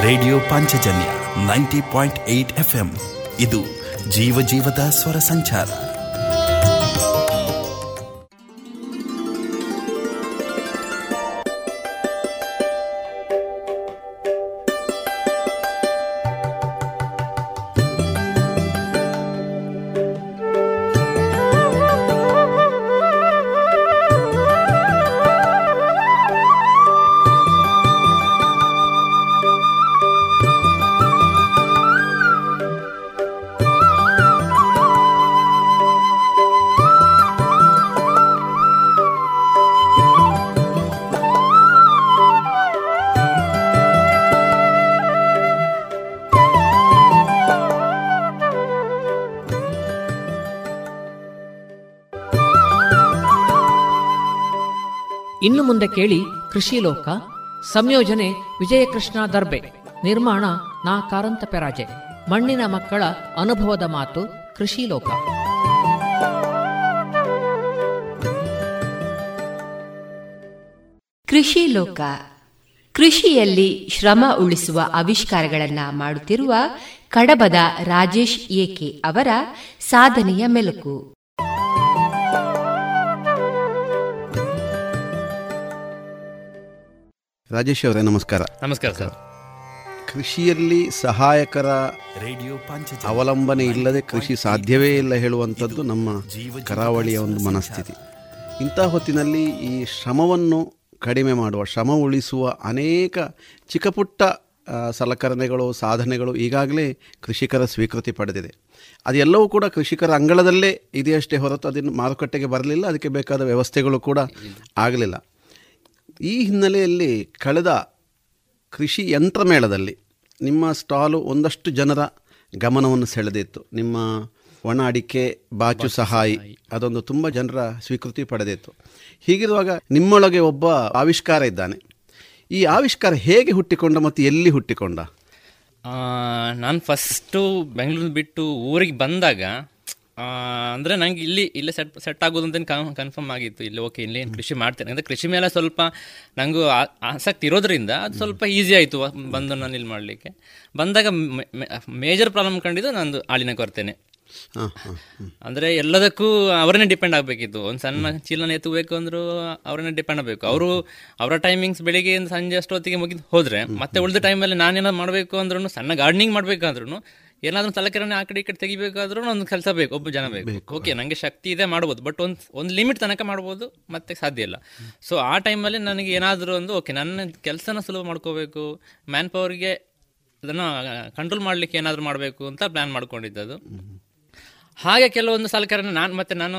Radio Panchajanya ninety point eight F M ಇದು ಜೀವ ಜೀವದ ಸ್ವರ ಸಂಚಾರ. ಇನ್ನು ಮುಂದೆ ಕೇಳಿ ಕೃಷಿ ಲೋಕ ಸಂಯೋಜನೆ ವಿಜಯಕೃಷ್ಣ ದರ್ಬೆ, ನಿರ್ಮಾಣ ನಾ ಕಾರಂತ ಪೆರಾಜೆ, ಮಣ್ಣಿನ ಮಕ್ಕಳ ಅನುಭವದ ಮಾತು ಕೃಷಿ ಲೋಕ ಕೃಷಿ ಲೋಕ ಕೃಷಿಯಲ್ಲಿ ಶ್ರಮ ಉಳಿಸುವ ಆವಿಷ್ಕಾರಗಳನ್ನು ಮಾಡುತ್ತಿರುವ ಕಡಬದ ರಾಜೇಶ್ ಏಕೆ ಅವರ ಸಾಧನೆಯ ಮೆಲುಕು. ರಾಜೇಶ್ ಅವರೇ ನಮಸ್ಕಾರ. ನಮಸ್ಕಾರ ಸರ್. ಕೃಷಿಯಲ್ಲಿ ಸಹಾಯಕರ ರೇಡಿಯೋ ಅವಲಂಬನೆ ಇಲ್ಲದೆ ಕೃಷಿ ಸಾಧ್ಯವೇ ಇಲ್ಲ ಹೇಳುವಂಥದ್ದು ನಮ್ಮ ಕರಾವಳಿಯ ಒಂದು ಮನಸ್ಥಿತಿ. ಇಂಥ ಹೊತ್ತಿನಲ್ಲಿ ಈ ಶ್ರಮವನ್ನು ಕಡಿಮೆ ಮಾಡುವ ಶ್ರಮ ಉಳಿಸುವ ಅನೇಕ ಚಿಕ್ಕಪುಟ್ಟ ಸಲಕರಣೆಗಳು ಸಾಧನೆಗಳು ಈಗಾಗಲೇ ಕೃಷಿಕರ ಸ್ವೀಕೃತಿ ಪಡೆದಿದೆ. ಅದೆಲ್ಲವೂ ಕೂಡ ಕೃಷಿಕರ ಅಂಗಳದಲ್ಲೇ ಇದೆಯಷ್ಟೇ ಹೊರತು ಅದನ್ನು ಮಾರುಕಟ್ಟೆಗೆ ಬರಲಿಲ್ಲ ಅದಕ್ಕೆ ಬೇಕಾದ ವ್ಯವಸ್ಥೆಗಳು ಕೂಡ ಆಗಲಿಲ್ಲ. ಈ ಹಿನ್ನೆಲೆಯಲ್ಲಿ ಕಳೆದ ಕೃಷಿ ಯಂತ್ರಮೇಳದಲ್ಲಿ ನಿಮ್ಮ ಸ್ಟಾಲು ಒಂದಷ್ಟು ಜನರ ಗಮನವನ್ನು ಸೆಳೆದಿತ್ತು. ನಿಮ್ಮ ಒಣ ಅಡಿಕೆ ಬಾಚು ಸಹಾಯಿ ಅದೊಂದು ತುಂಬ ಜನರ ಸ್ವೀಕೃತಿ ಪಡೆದಿತ್ತು. ಹೀಗಿರುವಾಗ ನಿಮ್ಮೊಳಗೆ ಒಬ್ಬ ಆವಿಷ್ಕಾರ ಇದ್ದಾನೆ. ಈ ಆವಿಷ್ಕಾರ ಹೇಗೆ ಹುಟ್ಟಿಕೊಂಡ ಮತ್ತು ಎಲ್ಲಿ ಹುಟ್ಟಿಕೊಂಡ? ನಾನು ಫಸ್ಟು ಬೆಂಗಳೂರು ಬಿಟ್ಟು ಊರಿಗೆ ಬಂದಾಗ ಅಂದ್ರೆ ನಂಗೆ ಇಲ್ಲಿ ಇಲ್ಲೇ ಸೆಟ್ ಸೆಟ್ ಆಗೋದು ಅಂತ ಕನ್ಫರ್ಮ್ ಆಗಿತ್ತು. ಇಲ್ಲಿ ಓಕೆ ಇಲ್ಲಿ ಕೃಷಿ ಮಾಡ್ತೇನೆ. ಅಂದ್ರೆ ಕೃಷಿ ಮೇಲೆ ಸ್ವಲ್ಪ ನಂಗೂ ಆಸಕ್ತಿ ಇರೋದ್ರಿಂದ ಅದು ಸ್ವಲ್ಪ ಈಸಿ ಆಯ್ತು ಬಂದು ನಾನು ಇಲ್ಲಿ ಮಾಡ್ಲಿಕ್ಕೆ. ಬಂದಾಗ ಮೇಜರ್ ಪ್ರಾಬ್ಲಮ್ ಕಂಡಿದ್ದು ನಂದು ಆಳಿನ ಕೊರ್ತೇನೆ. ಅಂದ್ರೆ ಎಲ್ಲದಕ್ಕೂ ಅವರನ್ನೇ ಡಿಪೆಂಡ್ ಆಗ್ಬೇಕಿತ್ತು. ಒಂದು ಸಣ್ಣ ಚೀಲನ ಎತ್ತಬೇಕು ಅಂದ್ರು ಅವರನ್ನೇ ಡಿಪೆಂಡ್ ಆಗಬೇಕು. ಅವರು ಅವರ ಟೈಮಿಂಗ್ಸ್ ಬೆಳಿಗ್ಗೆಯಿಂದ ಸಂಜೆ ಅಷ್ಟೊತ್ತಿಗೆ ಮುಗಿದು ಹೋದ್ರೆ ಮತ್ತೆ ಉಳಿದ ಟೈಮಲ್ಲಿ ನಾನೇನಾದ್ರು ಮಾಡಬೇಕು ಅಂದ್ರೂ ಸಣ್ಣ ಗಾರ್ಡನಿಂಗ್ ಮಾಡಬೇಕಾದ್ರೂ ಏನಾದ್ರೂ ಸಲಕರಣೆ ಆ ಕಡೆ ಈ ಕಡೆ ತೆಗಿಬೇಕಾದ್ರೂ ಒಂದು ಕೆಲಸ ಬೇಕು ಒಬ್ಬ ಜನ ಬೇಕು. ಓಕೆ ನಂಗೆ ಶಕ್ತಿ ಇದೆ ಮಾಡ್ಬೋದು. ಬಟ್ ಒಂದು ಒಂದು ಲಿಮಿಟ್ ತನಕ ಮಾಡ್ಬೋದು ಮತ್ತೆ ಸಾಧ್ಯ ಇಲ್ಲ. ಸೊ ಆ ಟೈಮಲ್ಲಿ ನನಗೆ ಏನಾದರೂ ಒಂದು ಓಕೆ ನನ್ನ ಕೆಲಸನ ಸುಲಭ ಮಾಡ್ಕೋಬೇಕು ಮ್ಯಾನ್ ಪವರ್ಗೆ ಅದನ್ನು ಕಂಟ್ರೋಲ್ ಮಾಡಲಿಕ್ಕೆ ಏನಾದರೂ ಮಾಡಬೇಕು ಅಂತ ಪ್ಲ್ಯಾನ್ ಮಾಡ್ಕೊಂಡಿದ್ದದು ಹಾಗೆ ಕೆಲವೊಂದು ಸಲಕರಣೆ ನಾನು ಮತ್ತೆ ನಾನು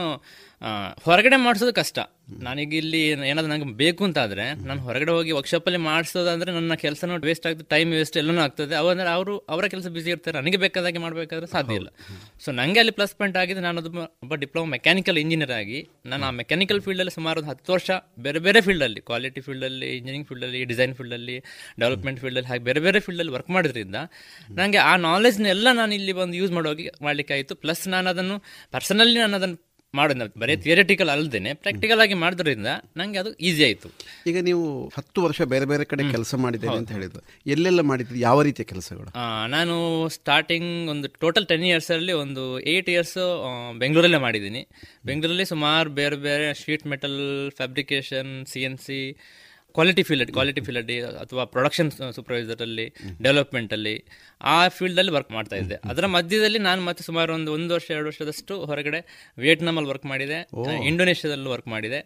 ಹೊರಗಡೆ ಮಾಡಿಸೋದು ಕಷ್ಟ. ನನಗೆ ಇಲ್ಲಿ ಏನಾದ್ರು ನಂಗೆ ಬೇಕು ಅಂತ ಆದ್ರೆ ನಾನು ಹೊರಗಡೆ ಹೋಗಿ ವರ್ಕ್ಶಾಪಲ್ಲಿ ಮಾಡಿಸೋದಂದ್ರೆ ನನ್ನ ಕೆಲಸನೂ ವೇಸ್ಟ್ ಆಗ್ತದೆ ಟೈಮ್ ವೇಸ್ಟ್ ಎಲ್ಲನೂ ಆಗ್ತದೆ. ಅವಂದ್ರೆ ಅವರು ಅವರ ಕೆಲಸ ಬಿಸಿ ಇರ್ತಾರೆ ನನಗೆ ಬೇಕಾದಾಗೆ ಮಾಡಬೇಕಾದ್ರೆ ಸಾಧ್ಯ ಇಲ್ಲ. ಸೊ ನನಗೆ ಅಲ್ಲಿ ಪ್ಲಸ್ ಪಾಯಿಂಟ್ ಆಗಿದೆ ನಾನು ಅದು ಒಬ್ಬ ಡಿಪ್ಲೊಮಾ ಮೆಕ್ಯಾನಿಕಲ್ ಇಂಜಿನಿಯರ್ ಆಗಿ ನಾನು ಆ ಮೆಕ್ಯಾನಿಕಲ್ ಫೀಲ್ಡಲ್ಲಿ ಸುಮಾರು ಒಂದು ಹತ್ತು ವರ್ಷ ಬೇರೆ ಬೇರೆ ಫೀಲ್ಡಲ್ಲಿ ಕ್ವಾಲಿಟಿ ಫೀಲ್ಡಲ್ಲಿ ಇಂಜಿನಿಯರಿಂಗ್ ಫೀಲ್ಡಲ್ಲಿ ಡಿಸೈನ್ ಫೀಲ್ಡಲ್ಲಿ ಡೆವಲಪ್ಮೆಂಟ್ ಫೀಲ್ಡಲ್ಲಿ ಹಾಗೆ ಬೇರೆ ಬೇರೆ ಫೀಲ್ಡಲ್ಲಿ ವರ್ಕ್ ಮಾಡೋದ್ರಿಂದ ನನಗೆ ಆ ನಾಲೆಜ್ನೆಲ್ಲ ನಾನು ಇಲ್ಲಿ ಬಂದು ಯೂಸ್ ಮಾಡೋಗಿ ಮಾಡಲಿಕ್ಕೆ ಆಯಿತು ಪ್ಲಸ್ ನಾನು ಅದನ್ನು ಪರ್ಸನಲಿ ನಾನು ಅದನ್ನು ಮಾಡೋದು ಬರೀ ಥಿಯರಿಟಿಕಲ್ ಅಲ್ಲದೇನೆ ಪ್ರಾಕ್ಟಿಕಲ್ ಆಗಿ ಮಾಡಿದ್ರಿಂದ ನನಗೆ ಅದು ಈಸಿ ಆಯಿತು. ಈಗ ನೀವು ಹತ್ತು ವರ್ಷ ಬೇರೆ ಬೇರೆ ಕಡೆ ಕೆಲಸ ಮಾಡಿದ್ದೇನೆ ಅಂತ ಹೇಳಿದ್ರು ಎಲ್ಲೆಲ್ಲ ಮಾಡಿದ್ರಿ ಯಾವ ರೀತಿಯ ಕೆಲಸಗಳು? ನಾನು ಸ್ಟಾರ್ಟಿಂಗ್ ಒಂದು ಟೋಟಲ್ ಟೆನ್ ಇಯರ್ಸಲ್ಲಿ ಒಂದು ಏಯ್ಟ್ ಇಯರ್ಸ್ ಬೆಂಗಳೂರಲ್ಲೇ ಮಾಡಿದ್ದೀನಿ. ಬೆಂಗಳೂರಲ್ಲಿ ಸುಮಾರು ಬೇರೆ ಬೇರೆ sheet metal fabrication C N C quality field quality field ಅಥವಾ ಪ್ರೊಡಕ್ಷನ್ ಸೂಪರ್ವೈಸರಲ್ಲಿ ಡೆವಲಪ್ಮೆಂಟಲ್ಲಿ ಆ ಫೀಲ್ಡಲ್ಲಿ ವರ್ಕ್ ಮಾಡ್ತಾ ಇದ್ದೆ. ಅದರ ಮಧ್ಯದಲ್ಲಿ ನಾನು ಮತ್ತೆ ಸುಮಾರು ಒಂದು ಒಂದು ವರ್ಷ ಎರಡು ವರ್ಷದಷ್ಟು ಹೊರಗಡೆ ವಿಯೆಟ್ನಾಮಲ್ಲಿ ವರ್ಕ್ ಮಾಡಿದೆ. ಇಂಡೋನೇಷ್ಯಾದಲ್ಲೂ ವರ್ಕ್ ಮಾಡಿದೆ.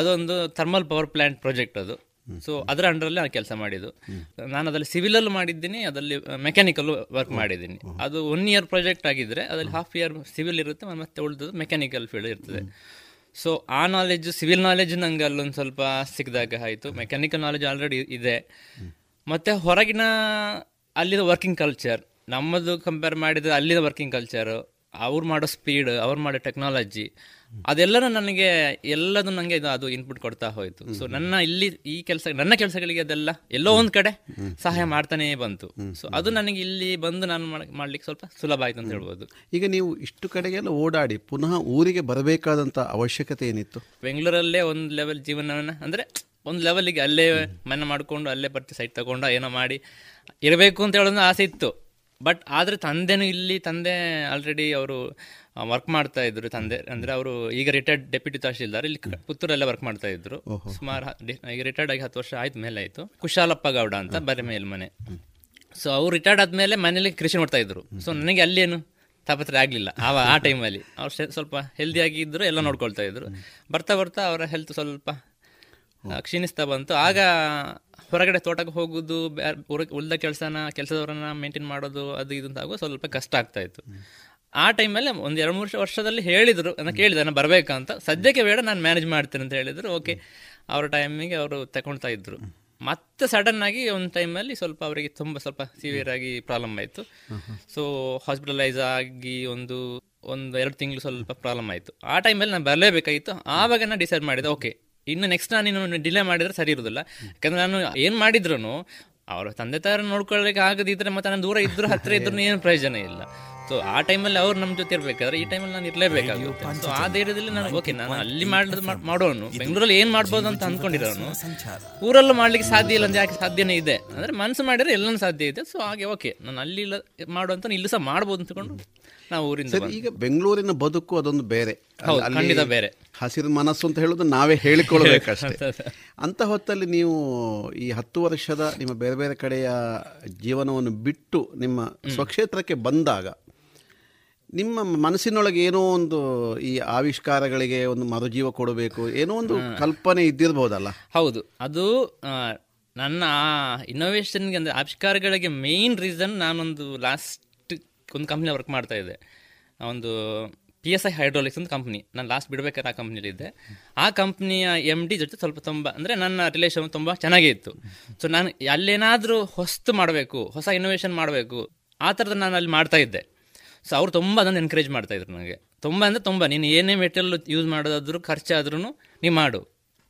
ಅದೊಂದು ಥರ್ಮಲ್ ಪವರ್ ಪ್ಲಾಂಟ್ ಪ್ರಾಜೆಕ್ಟ್ ಅದು. ಸೊ ಅದರ ಅಂಡರಲ್ಲಿ ನಾನು ಕೆಲಸ ಮಾಡಿದ್ದು. ನಾನು ಅದರಲ್ಲಿ ಸಿವಿಲಲ್ಲಿ ಮಾಡಿದ್ದೀನಿ ಅದರಲ್ಲಿ ಮೆಕ್ಯಾನಿಕಲ್ ವರ್ಕ್ ಮಾಡಿದ್ದೀನಿ. ಅದು ಒನ್ ಇಯರ್ ಪ್ರಾಜೆಕ್ಟ್ ಆಗಿದ್ರೆ ಅದರಲ್ಲಿ ಹಾಫ್ ಇಯರ್ ಸಿವಿಲ್ ಇರುತ್ತೆ ಮತ್ತೆ ಉಳಿದದ್ದು ಮೆಕ್ಯಾನಿಕಲ್ ಫೀಲ್ಡ್ ಇರ್ತದೆ. ಸೊ ಆ ನಾಲೆಜ್ ಸಿವಿಲ್ ನಾಲೆಜ್ ನಂಗೆ ಅಲ್ಲೊಂದು ಸ್ವಲ್ಪ ಸಿಕ್ಕಿದಾಗ ಆಯಿತು. ಮೆಕ್ಯಾನಿಕಲ್ ನಾಲೆಜ್ ಆಲ್ರೆಡಿ ಇದೆ. ಮತ್ತೆ ಹೊರಗಿನ ಅಲ್ಲಿನ ವರ್ಕಿಂಗ್ ಕಲ್ಚರ್ ನಮ್ಮದು ಕಂಪೇರ್ ಮಾಡಿದ ಅಲ್ಲಿನ ವರ್ಕಿಂಗ್ ಕಲ್ಚರ್ ಅವ್ರು ಮಾಡೋ ಸ್ಪೀಡ್ ಅವ್ರು ಮಾಡೋ ಟೆಕ್ನಾಲಜಿ ಅದೆಲ್ಲನೂ ನನಗೆ ಎಲ್ಲದೂ ನನಗೆ ಇದು ಅದು ಇನ್ಪುಟ್ ಕೊಡ್ತಾ ಹೋಯ್ತು. ಸೊ ನನ್ನ ಇಲ್ಲಿ ಈ ಕೆಲಸ ನನ್ನ ಕೆಲಸಗಳಿಗೆ ಅದೆಲ್ಲ ಎಲ್ಲೋ ಒಂದ್ ಕಡೆ ಸಹಾಯ ಮಾಡ್ತಾನೆ ಬಂತು. ಸೊ ಅದು ನನಗೆ ಇಲ್ಲಿ ಬಂದು ನಾನು ಮಾಡ್ಲಿಕ್ಕೆ ಸ್ವಲ್ಪ ಸುಲಭ ಆಯ್ತು ಅಂತ ಹೇಳ್ಬೋದು. ಈಗ ನೀವು ಇಷ್ಟು ಕಡೆಗೆಲ್ಲ ಓಡಾಡಿ ಪುನಃ ಊರಿಗೆ ಬರಬೇಕಾದಂತ ಅವಶ್ಯಕತೆ ಏನಿತ್ತು? ಬೆಂಗಳೂರಲ್ಲೇ ಒಂದು ಲೆವೆಲ್ ಜೀವನವನ್ನ ಅಂದ್ರೆ ಒಂದು ಲೆವೆಲಿಗೆ ಅಲ್ಲೇ ಮನೆ ಮಾಡ್ಕೊಂಡು ಅಲ್ಲೇ ಬರ್ತಿ ಸೈಟ್ ತಗೊಂಡು ಏನೋ ಮಾಡಿ ಇರಬೇಕು ಅಂತ ಹೇಳೋದು ಆಸೆ ಇತ್ತು. ಬಟ್ ಆದರೆ ತಂದೆನೂ ಇಲ್ಲಿ ತಂದೆ ಆಲ್ರೆಡಿ ಅವರು ವರ್ಕ್ ಮಾಡ್ತಾ ಇದ್ರು ತಂದೆ. ಅಂದ್ರೆ ಅವರು ಈಗ ರಿಟೈರ್ಡ್ ಡೆಪ್ಯೂಟಿ ತಹಶೀಲ್ದಾರ್ ಇಲ್ಲಿ ಪುತ್ತೂರಲ್ಲೇ ವರ್ಕ್ ಮಾಡ್ತಾ ಇದ್ರು. ಸುಮಾರು ಈಗ ರಿಟೈರ್ಡ್ ಆಗಿ ಹತ್ತು ವರ್ಷ ಆಯ್ತು ಮೇಲೆ ಆಯ್ತು. ಕುಶಾಲಪ್ಪ ಗೌಡ ಅಂತ ಬರೆ ಮೇಲ್ಮನೆ ಸೊ ಅವ್ರು ರಿಟೈರ್ಡ್ ಆದ್ಮೇಲೆ ಮನೇಲಿ ಕೃಷಿ ನೋಡ್ತಾ ಇದ್ರು. ಸೊ ನನಗೆ ಅಲ್ಲೇನು ತಾಪತ್ರೆ ಆಗಲಿಲ್ಲ. ಆವ ಆ ಟೈಮಲ್ಲಿ ಅವ್ರು ಸ್ವಲ್ಪ ಹೆಲ್ದಿಯಾಗಿ ಇದ್ರು ಎಲ್ಲ ನೋಡ್ಕೊಳ್ತಾ ಇದ್ರು. ಬರ್ತಾ ಬರ್ತಾ ಅವರ ಹೆಲ್ತ್ ಸ್ವಲ್ಪ ಕ್ಷೀಣಿಸ್ತಾ ಬಂತು. ಆಗ ಹೊರಗಡೆ ತೋಟಕ್ಕೆ ಹೋಗುದು ಉಳಿದ ಕೆಲಸನ, ಕೆಲಸದವರನ್ನ ಮೇಂಟೈನ್ ಮಾಡೋದು, ಅದು ಇದು ಆಗುವ ಸ್ವಲ್ಪ ಕಷ್ಟ ಆಗ್ತಾ ಇತ್ತು. ಆ ಟೈಮಲ್ಲಿ ಒಂದು ಎರಡು ಮೂರು ವರ್ಷದಲ್ಲಿ ಹೇಳಿದರು ನಾನು ಕೇಳಿದೆ, ನಾನು ಬರಬೇಕಂತ ಸದ್ಯಕ್ಕೆ ಬೇಡ, ನಾನು ಮ್ಯಾನೇಜ್ ಮಾಡ್ತೀನಿ ಅಂತ ಹೇಳಿದರು. ಓಕೆ, ಅವ್ರ ಟೈಮಿಗೆ ಅವರು ತಗೊಳ್ತಾ ಇದ್ರು. ಮತ್ತೆ ಸಡನ್ ಆಗಿ ಒಂದು ಟೈಮಲ್ಲಿ ಸ್ವಲ್ಪ ಅವರಿಗೆ ತುಂಬ ಸ್ವಲ್ಪ ಸಿವಿಯರ್ ಆಗಿ ಪ್ರಾಬ್ಲಮ್ ಆಯಿತು. ಸೊ ಹಾಸ್ಪಿಟಲೈಸ್ ಆಗಿ ಒಂದು ಒಂದು ಎರಡು ತಿಂಗಳು ಸ್ವಲ್ಪ ಪ್ರಾಬ್ಲಮ್ ಆಯಿತು. ಆ ಟೈಮಲ್ಲಿ ನಾನು ಬರಲೇಬೇಕಾಗಿತ್ತು. ಆವಾಗ ನಾನು ಡಿಸೈಡ್ ಮಾಡಿದೆ, ಓಕೆ ಇನ್ನು ನೆಕ್ಸ್ಟ್ ನಾನು ಇನ್ನು ಡಿಲೇ ಮಾಡಿದ್ರೆ ಸರಿ ಇರೋದಿಲ್ಲ. ಯಾಕಂದ್ರೆ ನಾನು ಏನು ಮಾಡಿದ್ರು ಅವ್ರ ತಂದೆ ತಾಯಿ ನೋಡ್ಕೊಳ್ಳಿಕ್ಕೆ ಆಗದಿದ್ರೆ ಮತ್ತೆ ನಾನು ದೂರ ಇದ್ರು ಹತ್ತಿರ ಇದ್ರು ಏನು ಪ್ರಯೋಜನ ಇಲ್ಲ. ಸೊ ಆ ಟೈಮಲ್ಲಿ ಅವ್ರು ನಮ್ಮ ಜೊತೆ ಇರ್ಬೇಕಾದ್ರೆ ಈ ಟೈಮಲ್ಲಿ ನಾನು ಇರಲೇಬೇಕಾಗುತ್ತೆ. ಸೊ ಆ ಧೈರ್ಯದಲ್ಲಿ ನಾನು ಓಕೆ ನಾನು ಅಲ್ಲಿ ಮಾಡಿದ್ ಮಾಡೋನು. ಬೆಂಗಳೂರಲ್ಲಿ ಏನ್ ಮಾಡ್ಬೋದು ಅಂತ ಅನ್ಕೊಂಡಿರೋನು. ಊರಲ್ಲೂ ಮಾಡ್ಲಿಕ್ಕೆ ಸಾಧ್ಯ ಇಲ್ಲ ಅಂದ್ರೆ ಯಾಕೆ ಸಾಧ್ಯನೇ ಇದೆ. ಅಂದ್ರೆ ಮನಸ್ಸು ಮಾಡಿದ್ರೆ ಎಲ್ಲನೂ ಸಾಧ್ಯ ಇದೆ. ಸೊ ಹಾಗೆ ಓಕೆ ನಾನು ಅಲ್ಲಿ ಇಲ್ಲ ಮಾಡುವಂತ ಇಲ್ಲೂ ಸಹ ಮಾಡ್ಬೋದು ಅಂತಕೊಂಡು ನಾವು ಊರಿಂದ ಈಗ ಬೆಂಗಳೂರಿನ ಬದುಕು ಅದೊಂದು ಬೇರೆ. ಖಂಡಿತ ಬೇರೆ. ಹಸಿರು ಮನಸ್ಸು ಅಂತ ಹೇಳೋದು ನಾವೇ ಹೇಳಿಕೊಳ್ಳಬೇಕಷ್ಟೇ. ಅಂತ ಹೊತ್ತಲ್ಲಿ ನೀವು ಈ ಹತ್ತು ವರ್ಷದ ನಿಮ್ಮ ಬೇರೆ ಬೇರೆ ಕಡೆಯ ಜೀವನವನ್ನು ಬಿಟ್ಟು ನಿಮ್ಮ ಸ್ವಕ್ಷೇತ್ರಕ್ಕೆ ಬಂದಾಗ ನಿಮ್ಮ ಮನಸ್ಸಿನೊಳಗೆ ಏನೋ ಒಂದು ಈ ಆವಿಷ್ಕಾರಗಳಿಗೆ ಒಂದು ಮರುಜೀವ ಕೊಡಬೇಕು ಏನೋ ಒಂದು ಕಲ್ಪನೆ ಇದ್ದಿರಬಹುದಲ್ಲ ಹೌದು ಅದು ನನ್ನ ಇನ್ನೋವೇಷನ್ಗೆ ಅಂದರೆ ಆವಿಷ್ಕಾರಗಳಿಗೆ ಮೇನ್ ರೀಸನ್ ನಾನೊಂದು ಲಾಸ್ಟ್ ಒಂದು ಕಂಪ್ನಿ ವರ್ಕ್ ಮಾಡ್ತಾ ಇದ್ದೆ. ಒಂದು ಪಿ ಎಸ್ ಐ ಹೈಡ್ರೋಲಿಕ್ಸ್ ಒಂದು ಕಂಪ್ನಿ. ನಾನು ಲಾಸ್ಟ್ ಬಿಡಬೇಕಾದ್ರೆ ಆ ಕಂಪ್ನಿಲಿದ್ದೆ ಆ ಕಂಪ್ನಿಯ ಎಂ ಡಿ ಜೊತೆ ಸ್ವಲ್ಪ ತುಂಬ, ಅಂದರೆ ನನ್ನ ರಿಲೇಷನ್ ತುಂಬ ಚೆನ್ನಾಗೇ ಇತ್ತು. ಸೊ ನಾನು ಅಲ್ಲೇನಾದರೂ ಹೊಸ್ತು ಮಾಡಬೇಕು, ಹೊಸ ಇನ್ನೋವೇಷನ್ ಮಾಡಬೇಕು, ಆ ಥರದ ನಾನು ಅಲ್ಲಿ ಮಾಡ್ತಾ ಇದ್ದೆ. ಸೊ ಅವ್ರು ತುಂಬ ಅದನ್ನು ಎನ್ಕರೇಜ್ ಮಾಡ್ತಾ ಇದ್ರು ನನಗೆ ತುಂಬ ಅಂದರೆ ತುಂಬ. ನೀನು ಏನೇ ಮೆಟೀರಿಯಲ್ ಯೂಸ್ ಮಾಡೋದಾದ್ರೂ ಖರ್ಚಾದ್ರೂ ನೀನು ಮಾಡು.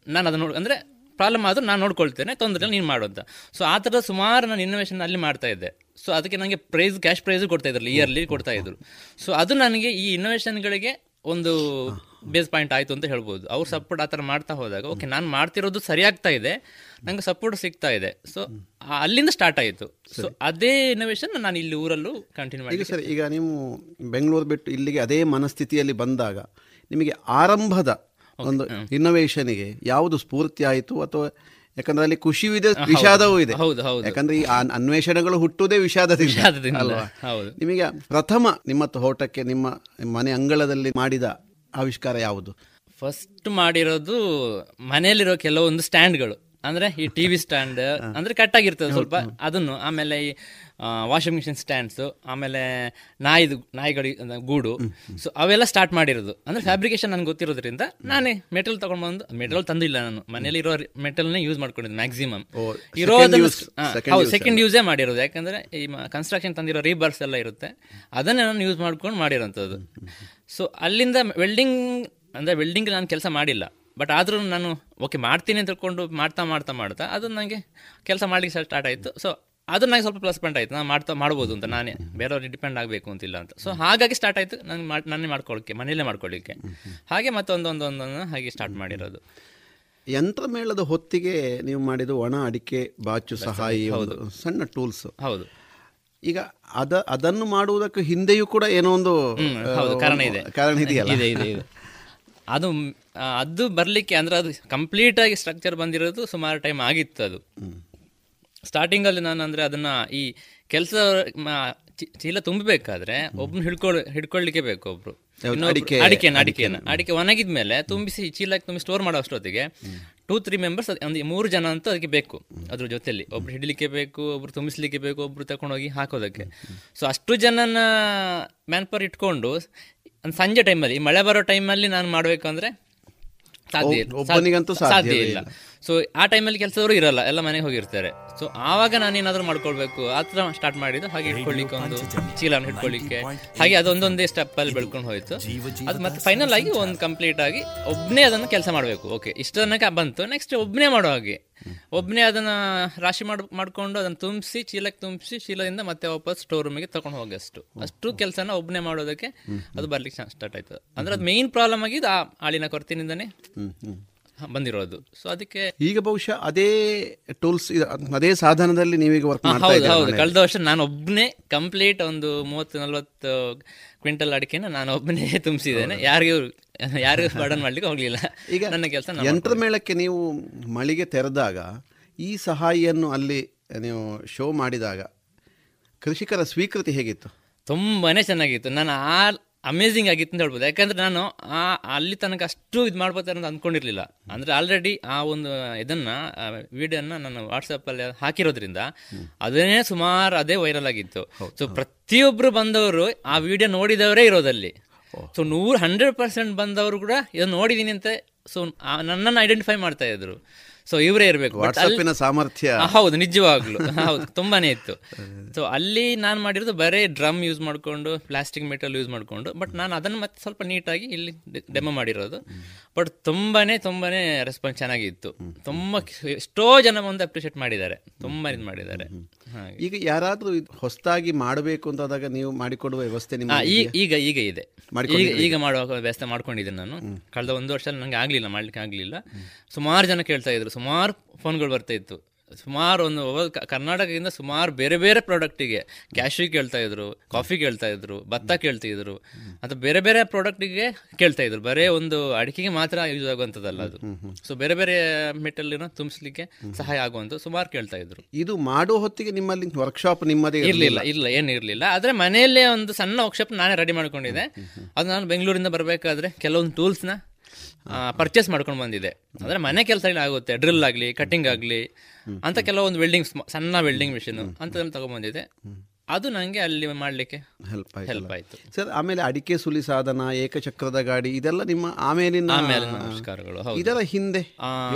ನಾನು ಅದನ್ನು ನೋಡಿ, ಅಂದರೆ ಪ್ರಾಬ್ಲಮ್ ಆದರೂ ನಾನು ನೋಡ್ಕೊಳ್ತೇನೆ ತೊಂದರೆ ನೀನು ಮಾಡು ಅಂತ. ಸೊ ಆ ಥರದ ಸುಮಾರು ನಾನು ಇನ್ನೋವೇಷನ್ ಅಲ್ಲಿ ಮಾಡ್ತಾ ಇದ್ದೆ. ಸೊ ಅದಕ್ಕೆ ನನಗೆ ಪ್ರೈಸ್ ಕ್ಯಾಶ್ ಪ್ರೈಸ್ ಕೊಡ್ತಾ ಇದ್ರು ಇಯರ್ಲಿ ಕೊಡ್ತಾ ಇದ್ರು. ಸೊ ಅದು ನನಗೆ ಈ ಇನ್ನೋವೇಷನ್ಗಳಿಗೆ ಒಂದು ಬೇಸ್ ಪಾಯಿಂಟ್ ಆಯಿತು ಅಂತ ಹೇಳ್ಬೋದು. ಅವ್ರು ಸಪೋರ್ಟ್ ಆ ಥರ ಮಾಡ್ತಾ ಹೋದಾಗ ಓಕೆ ನಾನು ಮಾಡ್ತಿರೋದು ಸರಿಯಾಗ್ತಾ ಇದೆ ನಂಗೆ ಸಪೋರ್ಟ್ ಸಿಗ್ತಾ ಇದೆ. ಸೊ ಅಲ್ಲಿಂದ ಸ್ಟಾರ್ಟ್ ಆಯಿತು. ಸೊ ಅದೇ ಇನ್ನೋವೇಷನ್ ನಾನು ಇಲ್ಲಿ ಊರಲ್ಲೂ ಕಂಟಿನ್ಯೂ ಮಾಡಿ ಸರ್ ಈಗ ನೀವು ಬೆಂಗಳೂರು ಬಿಟ್ಟು ಇಲ್ಲಿಗೆ ಅದೇ ಮನಸ್ಥಿತಿಯಲ್ಲಿ ಬಂದಾಗ ನಿಮಗೆ ಆರಂಭದ ಒಂದು ಇನ್ನೋವೇಷನ್ಗೆ ಯಾವುದು ಸ್ಫೂರ್ತಿ ಆಯಿತು ಅಥವಾ ಯಾಕಂದ್ರೆ ಅಲ್ಲಿ ಖುಷಿಯೂ ಇದೆ ವಿಷಾದವೂ ಇದೆ. ಹೌದು, ಹೌದು. ಯಾಕಂದ್ರೆ ಈ ಅನ್ವೇಷಣೆಗಳು ಹುಟ್ಟುವುದೇ ವಿಷಾದದಿಂದ. ಅಲ್ವಾ? ಹೌದು. ನಿಮಗೆ ಪ್ರಥಮ ನಿಮ್ಮ ತೋಟಕ್ಕೆ ನಿಮ್ಮ ಮನೆ ಅಂಗಳದಲ್ಲಿ ಮಾಡಿದ ಆವಿಷ್ಕಾರ ಯಾವುದು? ಫಸ್ಟ್ ಮಾಡಿರೋದು ಮನೆಯಲ್ಲಿರೋ ಕೆಲವೊಂದು ಸ್ಟ್ಯಾಂಡ್ಗಳು ಅಂದ್ರೆ ಈ ಟಿವಿ ಸ್ಟ್ಯಾಂಡ್ ಅಂದ್ರೆ ಕಟ್ ಆಗಿರ್ತದೆ ಸ್ವಲ್ಪ. ಅದನ್ನು ಆಮೇಲೆ ಈ ವಾಷಿಂಗ್ ಮಿಷಿನ್ ಸ್ಟ್ಯಾಂಡ್ಸ್ ಆಮೇಲೆ ನಾಯಿದು ನಾಯಿಗಳು ಗೂಡು ಸೊ ಅವೆಲ್ಲ ಸ್ಟಾರ್ಟ್ ಮಾಡಿರೋದು. ಅಂದ್ರೆ ಫ್ಯಾಬ್ರಿಕೇಶನ್ ನನ್ಗೆ ಗೊತ್ತಿರೋದ್ರಿಂದ ನಾನೇ ಮೆಟಲ್ ತಗೊಂಡ್ ಬಂದು ಮೆಟಲ್ ತಂದಿಲ್ಲ ನಾನು. ಮನೇಲಿ ಇರೋ ಮೆಟಲ್ನೇ ಯೂಸ್ ಮಾಡ್ಕೊಂಡಿದ್ದು ಮ್ಯಾಕ್ಸಿಮಮ್ ಇರೋದನ್ನು ಹೌದು ಸೆಕೆಂಡ್ ಯೂಸೇ ಮಾಡಿರೋದು. ಯಾಕಂದ್ರೆ ಈ ಕನ್ಸ್ಟ್ರಕ್ಷನ್ ತಂದಿರೋ ರೀಬರ್ಸ್ ಎಲ್ಲ ಇರುತ್ತೆ. ಅದನ್ನೇ ನಾನು ಯೂಸ್ ಮಾಡ್ಕೊಂಡು ಮಾಡಿರೋಂಥದ್ದು. ಸೊ ಅಲ್ಲಿಂದ ವೆಲ್ಡಿಂಗ್ ಅಂದ್ರೆ ವೆಲ್ಡಿಂಗ್ ನಾನು ಕೆಲಸ ಮಾಡಿಲ್ಲ. ಬಟ್ ಆದರೂ ನಾನು ಓಕೆ ಮಾಡ್ತೀನಿ ಅಂತ ತಿಳ್ಕೊಂಡು ಮಾಡ್ತಾ ಮಾಡ್ತಾ ಮಾಡ್ತಾ ಅದು ನನಗೆ ಕೆಲಸ ಮಾಡ್ಲಿಕ್ಕೆ ಸ್ಟಾರ್ಟ್ ಆಯಿತು. ಸೊ ಅದು ನನಗೆ ಸ್ವಲ್ಪ ಪ್ಲಸ್ ಪಾಯಿಂಟ್ ಆಯಿತು. ನಾನು ಮಾಡ್ತಾ ಮಾಡ್ಬೋದು ಅಂತ ನಾನೇ. ಬೇರೆಯವ್ರಿಗೆ ಡಿಪೆಂಡ್ ಆಗಬೇಕು ಅಂತಿಲ್ಲ ಅಂತ. ಸೊ ಹಾಗಾಗಿ ಸ್ಟಾರ್ಟ್ ಆಯಿತು. ನಾನು ಮಾಡಿ ನಾನೇ ಮಾಡ್ಕೊಳ್ಳಿಕ್ಕೆ ಮನೆಯಲ್ಲೇ ಮಾಡ್ಕೊಳ್ಳಿಕ್ಕೆ ಹಾಗೆ ಮತ್ತೊಂದೊಂದು ಒಂದೊಂದು ಹಾಗೆ ಸ್ಟಾರ್ಟ್ ಮಾಡಿರೋದು. ಯಂತ್ರಮೇಳದ ಹೊತ್ತಿಗೆ ನೀವು ಮಾಡಿದ ಒಣ ಅಡಿಕೆ ಬಾಚು ಸಹಾಯಿ ಹೌದು. ಸಣ್ಣ ಟೂಲ್ಸ್ ಹೌದು. ಈಗ ಅದ ಅದನ್ನು ಮಾಡುವುದಕ್ಕೆ ಹಿಂದೆಯೂ ಕೂಡ ಏನೋ ಒಂದು ಕಾರಣ ಇದೆ. ಕಾರಣ ಇದೆಯಲ್ಲ? ಇದೆ ಇದೆ ಇದೆ. ಅದು ಅದು ಬರಲಿಕ್ಕೆ ಅಂದ್ರೆ ಅದು ಕಂಪ್ಲೀಟ್ ಆಗಿ ಸ್ಟ್ರಕ್ಚರ್ ಬಂದಿರೋದು ಸುಮಾರು ಟೈಮ್ ಆಗಿತ್ತು ಅದು. ಸ್ಟಾರ್ಟಿಂಗಲ್ಲಿ ನಾನು ಅಂದ್ರೆ ಅದನ್ನ ಈ ಕೆಲಸ ಚೀಲ ತುಂಬಬೇಕಾದ್ರೆ ಒಬ್ನು ಹಿಡ್ಕೊಳ್ ಹಿಡ್ಕೊಳ್ಳಿಕ್ಕೆ ಬೇಕು ಒಬ್ರು. ಅಡಿಕೆನ ಅಡಿಕೆನ. ಅಡಿಕೆ ಒಣಗಿದ್ಮೇಲೆ ತುಂಬಿಸಿ ಚೀಲಕ್ಕೆ ತುಂಬಿ ಸ್ಟೋರ್ ಮಾಡೋ ಅಷ್ಟೊತ್ತಿಗೆ ಟೂ ತ್ರೀ ಮೆಂಬರ್ಸ್ ಒಂದು ಮೂರು ಜನ ಅಂತೂ ಅದಕ್ಕೆ ಬೇಕು. ಅದ್ರ ಜೊತೆಯಲ್ಲಿ ಒಬ್ರು ಹಿಡಿಲಿಕ್ಕೆ ಬೇಕು ಒಬ್ರು ತುಂಬಿಸ್ಲಿಕ್ಕೆ ಬೇಕು ಒಬ್ರು ತಗೊಂಡೋಗಿ ಹಾಕೋದಕ್ಕೆ. ಸೊ ಅಷ್ಟು ಜನನ ಮ್ಯಾನ್ ಪವರ್ ಇಟ್ಕೊಂಡು ಸಂಜೆ ಟೈಮಲ್ಲಿ ಮಳೆ ಬರೋ ಟೈಮಲ್ಲಿ ನಾನು ಮಾಡಬೇಕು ಅಂದ್ರೆ ಸಾಧ್ಯ ಸಾಧ್ಯ ಇಲ್ಲ. ಸೊ ಆ ಟೈಮಲ್ಲಿ ಕೆಲಸದವರು ಇರಲ್ಲ ಎಲ್ಲ ಮನೆಗೆ ಹೋಗಿರ್ತಾರೆ. ಸೊ ಆವಾಗ ನಾನು ಏನಾದರೂ ಮಾಡ್ಕೊಳ್ಬೇಕು ಆ ಥರ ಸ್ಟಾರ್ಟ್ ಮಾಡಿದ್ದು ಹಾಗೆ ಇಟ್ಕೊಳ್ಳಿಕ್ಕೆ ಒಂದು ಚೀಲನ ಇಟ್ಕೊಳ್ಳಿಕ್ಕೆ ಹಾಗೆ ಅದೊಂದೊಂದೇ ಸ್ಟೆಪ್ ಅಲ್ಲಿ ಬೆಳ್ಕೊಂಡು ಹೋಯ್ತು. ಅದು ಮತ್ತೆ ಫೈನಲ್ ಆಗಿ ಒಂದು ಕಂಪ್ಲೀಟ್ ಆಗಿ ಒಬ್ಬನೇ ಅದನ್ನು ಕೆಲಸ ಮಾಡಬೇಕು. ಓಕೆ ಇಷ್ಟು ತನಕ ಬಂತು ನೆಕ್ಸ್ಟ್ ಒಬ್ಬನೇ ಮಾಡೋ ಹಾಗೆ. ಒಬ್ಬನೇ ಅದನ್ನ ರಾಶಿ ಮಾಡ್ ಮಾಡ್ಕೊಂಡು ಅದನ್ನ ತುಂಬಿಸಿ ಚೀಲಕ್ಕೆ ತುಂಬಿಸಿ ಚೀಲದಿಂದ ಮತ್ತೆ ವಾಪಸ್ ಸ್ಟೋರ್ ರೂಮಿಗೆ ತಗೊಂಡು ಹೋಗಿ ಅಷ್ಟು ಅಷ್ಟು ಕೆಲಸನ ಒಬ್ಬನೇ ಮಾಡೋದಕ್ಕೆ ಅದು ಬರ್ಲಿಕ್ಕೆ ಸ್ಟಾರ್ಟ್ ಆಯ್ತು ಅಂದ್ರೆ ಅದು ಮೇನ್ ಪ್ರಾಬ್ಲಮ್ ಆಗಿದ್ದು ಆ ಆಳಿನ ಹ್ಮ್. ಬಂದಿರೋದು ಸೊ ಅದಕ್ಕೆ ಈಗ ಬಹುಶಃ ಅದೇ ಟೂಲ್ಸ್ ಅದೇ ಸಾಧನದಲ್ಲಿ ನೀವೀಗ ವರ್ಕ್ ಮಾಡ್ತಾ ಹೌದು ಹೌದು. ಕಳೆದ ವರ್ಷ ನಾನು ಒಬ್ಬನೇ ಕಂಪ್ಲೀಟ್ ಒಂದು ಮೂವತ್ತು ನಲ್ವತ್ತು ಕ್ವಿಂಟಲ್ ಅಡಿಕೆನ ನಾನು ಒಬ್ಬನೇ ತುಂಬಿಸಿದ್ದೇನೆ ಯಾರಿಗೂ ಯಾರಿಗೂ ಬರ್ಡನ್ ಮಾಡ್ಲಿಕ್ಕೆ ಹೋಗ್ಲಿಲ್ಲ. ಈಗ ನನ್ನ ಕೆಲಸ ಯಂತ್ರ ಮೇಳಕ್ಕೆ ನೀವು ಮಳಿಗೆ ತೆರೆದಾಗ ಈ ಸಹಾಯಿಯನ್ನು ಅಲ್ಲಿ ನೀವು ಶೋ ಮಾಡಿದಾಗ ಕೃಷಿಕರ ಸ್ವೀಕೃತಿ ಹೇಗಿತ್ತು? ತುಂಬಾನೇ ಚೆನ್ನಾಗಿತ್ತು. ನಾನು ಆ ಅಮೇಝಿಂಗ್ ಆಗಿತ್ತು ಅಂತ ಹೇಳ್ಬೋದು. ಯಾಕಂದ್ರೆ ನಾನು ಆ ಅಲ್ಲಿ ತನಕ ಅಷ್ಟು ಇದು ಮಾಡ್ಬೋತಾರೆ ಅಂತ ಅಂದ್ಕೊಂಡಿರ್ಲಿಲ್ಲ ಅಂದ್ರೆ ಆಲ್ರೆಡಿ ಆ ಒಂದು ಇದನ್ನ ವೀಡಿಯೋನ ನಾನು ವಾಟ್ಸಪ್ಪಲ್ಲಿ ಹಾಕಿರೋದ್ರಿಂದ ಅದನ್ನೇ ಸುಮಾರು ಅದೇ ವೈರಲ್ ಆಗಿತ್ತು. ಸೊ ಪ್ರತಿಯೊಬ್ಬರು ಬಂದವರು ಆ ವಿಡಿಯೋ ನೋಡಿದವರೇ ಇರೋದಲ್ಲಿ. ಸೊ ನೂರು ಹಂಡ್ರೆಡ್ ಪರ್ಸೆಂಟ್ ಬಂದವರು ಕೂಡ ಇದನ್ನು ನೋಡಿದೀನಿ ಅಂತ ಸೊ ನನ್ನನ್ನು ಐಡೆಂಟಿಫೈ ಮಾಡ್ತಾ ಇದ್ರು. ಸೊ ಇವರೇ ಇರಬೇಕು. ವಾಟ್ಸಪ್ಪಿನ ಸಾಮರ್ಥ್ಯ. ಹೌದು ನಿಜವಾಗ್ಲು. ಹೌದು ತುಂಬಾನೇ ಇತ್ತು. ಸೊ ಅಲ್ಲಿ ನಾನು ಮಾಡಿರೋದು ಬರೇ ಡ್ರಮ್ ಯೂಸ್ ಮಾಡ್ಕೊಂಡು ಪ್ಲಾಸ್ಟಿಕ್ ಮೆಟಲ್ ಯೂಸ್ ಮಾಡ್ಕೊಂಡು ಬಟ್ ನಾನು ಅದನ್ನು ಮತ್ತೆ ಸ್ವಲ್ಪ ನೀಟಾಗಿ ಇಲ್ಲಿ ಡೆಮೋ ಮಾಡಿರೋದು. ಬಟ್ ತುಂಬಾನೇ ತುಂಬಾನೇ ರೆಸ್ಪಾನ್ಸ್ ಚೆನ್ನಾಗಿತ್ತು. ತುಂಬಾ ಎಷ್ಟೋ ಜನ ಒಂದು ಅಪ್ರಿಷಿಯೇಟ್ ಮಾಡಿದ್ದಾರೆ. ತುಂಬಾ ಇದು ಮಾಡಿದ್ದಾರೆ. ಈಗ ಯಾರಾದರೂ ಹೊಸದಾಗಿ ಮಾಡಬೇಕು ಅಂತಾದಾಗ ನೀವು ಮಾಡಿಕೊಡುವ ವ್ಯವಸ್ಥೆ ನಿಮ್ಮ ಈಗ ಈಗ ಇದೆ. ಈಗ ಈಗ ಮಾಡುವ ವ್ಯವಸ್ಥೆ ಮಾಡ್ಕೊಂಡಿದ್ದೀನಿ ನಾನು. ಕಳೆದ ಒಂದು ವರ್ಷ ನಂಗೆ ಆಗಲಿಲ್ಲ ಮಾಡ್ಲಿಕ್ಕೆ ಆಗಲಿಲ್ಲ. ಸುಮಾರು ಜನ ಕೇಳ್ತಾ ಇದ್ರು ಸುಮಾರು ಫೋನ್ಗಳು ಬರ್ತಾ ಇತ್ತು. ಸುಮಾರು ಒಂದು ಕರ್ನಾಟಕದಿಂದ ಸುಮಾರು ಬೇರೆ ಬೇರೆ ಪ್ರಾಡಕ್ಟಿಗೆ ಕ್ಯಾಶು ಕೇಳ್ತಾ ಇದ್ರು ಕಾಫಿ ಕೇಳ್ತಾ ಇದ್ರು ಭತ್ತ ಕೇಳ್ತಿದ್ರು ಅಥವಾ ಬೇರೆ ಬೇರೆ ಪ್ರಾಡಕ್ಟಿಗೆ ಕೇಳ್ತಾ ಇದ್ರು. ಬರೇ ಒಂದು ಅಡಿಕೆಗೆ ಮಾತ್ರ ಯೂಸ್ ಆಗುವಂಥದ್ದಲ್ಲ ಅದು. ಸೊ ಬೇರೆ ಬೇರೆ ಮೆಟಲ್ ತುಂಬಿಸ್ಲಿಕ್ಕೆ ಸಹಾಯ ಆಗುವಂತ ಸುಮಾರು ಕೇಳ್ತಾ ಇದ್ರು. ಇದು ಮಾಡುವ ಹೊತ್ತಿಗೆ ನಿಮ್ಮಲ್ಲಿ ವರ್ಕ್ಶಾಪ್ ನಿಮ್ಮದೇ ಇರ್ಲಿಲ್ಲ? ಇಲ್ಲ ಏನು ಇರ್ಲಿಲ್ಲ. ಆದ್ರೆ ಮನೆಯಲ್ಲೇ ಒಂದು ಸಣ್ಣ ವರ್ಕ್ಶಾಪ್ ನಾನೇ ರೆಡಿ ಮಾಡ್ಕೊಂಡಿದ್ದೆ. ಅದು ನಾನು ಬೆಂಗಳೂರಿಂದ ಬರಬೇಕಾದ್ರೆ ಕೆಲವೊಂದು ಟೂಲ್ಸ್ನ ಪರ್ಚೇಸ್ ಮಾಡ್ಕೊಂಡು ಬಂದಿದೆ. ಅಂದ್ರೆ ಮನೆ ಕೆಲಸ ಆಗುತ್ತೆ ಡ್ರಿಲ್ ಆಗಲಿ ಕಟಿಂಗ್ ಆಗಲಿ ಅಂತ ಕೆಲವೊಂದು ವೆಲ್ಡಿಂಗ್ ಸಣ್ಣ ವೆಲ್ಡಿಂಗ್ ಮಿಷಿನ್ ಅಂತದನ್ನು ತಗೊಂಡ್ಬಂದಿದೆ. ಅದು ನನಗೆ ಅಲ್ಲಿ ಮಾಡಲಿಕ್ಕೆ ಹೆಲ್ಪ್ ಆಯ್ತು ಹೆಲ್ಪ್ ಆಯಿತು. ಸರ್ ಆಮೇಲೆ ಅಡಿಕೆ ಸುಲಿ ಸಾಧನ ಏಕಚಕ್ರದ ಗಾಡಿ ಇದೆಲ್ಲ ನಿಮ್ಮ ಆಮೇಲಿನ ಆಮೇಲೆ ನಮಸ್ಕಾರಗಳು ಇದರ ಹಿಂದೆ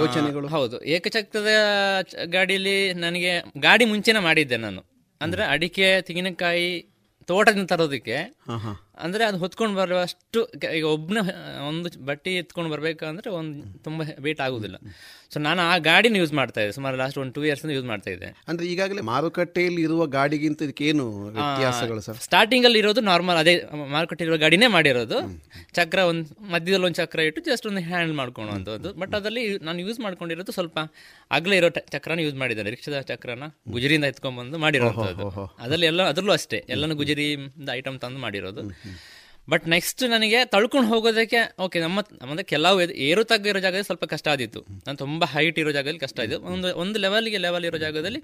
ಯೋಚನೆಗಳು? ಹೌದು. ಏಕಚಕ್ರದ ಗಾಡಿಲಿ ಗಾಡಿಯಲ್ಲಿ ನನಗೆ ಗಾಡಿ ಮುಂಚೆನೆ ಮಾಡಿದ್ದೆ ನಾನು. ಅಂದ್ರೆ ಅಡಿಕೆ ತೆಂಗಿನಕಾಯಿ ತೋಟದಿಂದ ತರೋದಕ್ಕೆ ಅಂದ್ರೆ ಅದು ಹೊತ್ಕೊಂಡು ಬರುವಷ್ಟು ಈಗ ಒಬ್ಬನ ಒಂದು ಬಟ್ಟೆ ಎತ್ಕೊಂಡು ಬರಬೇಕಂದ್ರೆ ಒಂದು ತುಂಬಾ ವೇಟ್ ಆಗೋದಿಲ್ಲ. ಸೊ ನಾನು ಆ ಗಾಡಿನ ಯೂಸ್ ಮಾಡ್ತಾ ಇದ್ದೆ. ಸುಮಾರು ಲಾಸ್ಟ್ ಒಂದು ಟೂ ಇಯರ್ಸ್ ಯೂಸ್ ಮಾಡ್ತಾ ಇದ್ದೆ. ಅಂದ್ರೆ ಈಗಾಗಲೇ ಮಾರುಕಟ್ಟೆಯಲ್ಲಿ ಇರುವ ಗಾಡಿಗಿಂತ ಇದಕ್ಕೇನು ವ್ಯತ್ಯಾಸಗಳು ಸರ್? ಸ್ಟಾರ್ಟಿಂಗ್ ಅಲ್ಲಿ ಇರೋದು ನಾರ್ಮಲ್ ಅದೇ ಮಾರುಕಟ್ಟೆ ಇರೋ ಗಾಡಿನೇ ಮಾಡಿರೋದು. ಚಕ್ರ ಒಂದು ಮಧ್ಯದಲ್ಲಿ ಒಂದು ಚಕ್ರ ಇಟ್ಟು ಜಸ್ಟ್ ಒಂದು ಹ್ಯಾಂಡಲ್ ಮಾಡ್ಕೊಳ್ಳುವಂಥದ್ದು ಬಟ್ ಅದರಲ್ಲಿ ನಾನು ಯೂಸ್ ಮಾಡ್ಕೊಂಡಿರೋದು ಸ್ವಲ್ಪ ಅಗಲೇ ಇರೋ ಚಕ್ರನ ಯೂಸ್ ಮಾಡಿದ್ದಾರೆ ರಿಕ್ಷಾದ ಚಕ್ರನ ಗುಜರಿಯಿಂದ ಎತ್ಕೊಂಡ್ಬಂದು ಮಾಡಿರೋದು ಅದರಲ್ಲಿ ಎಲ್ಲ ಅದರಲ್ಲೂ ಅಷ್ಟೇ. ಎಲ್ಲಾನು ಗುಜರಿಯಿಂದ ಐಟಮ್ ತಂದು ಮಾಡಿರೋದು. ಬಟ್ ನೆಕ್ಸ್ಟ್ ನನಗೆ ತಳ್ಕೊಂಡು ಹೋಗೋದಕ್ಕೆ ಓಕೆ ನಮ್ಮ ನಮ್ಮದು ಕೆಲವು ಏರು ತಗ್ಗ ಇರೋ ಜಾಗದಲ್ಲಿ ಸ್ವಲ್ಪ ಕಷ್ಟ ಆದಿತ್ತು. ನಾನು ತುಂಬ ಹೈಟ್ ಇರೋ ಜಾಗದಲ್ಲಿ ಕಷ್ಟ ಆಯಿತು ಒಂದು ಒಂದು ಲೆವೆಲ್ಗೆ ಲೆವೆಲ್ ಇರೋ ಜಾಗದಲ್ಲಿ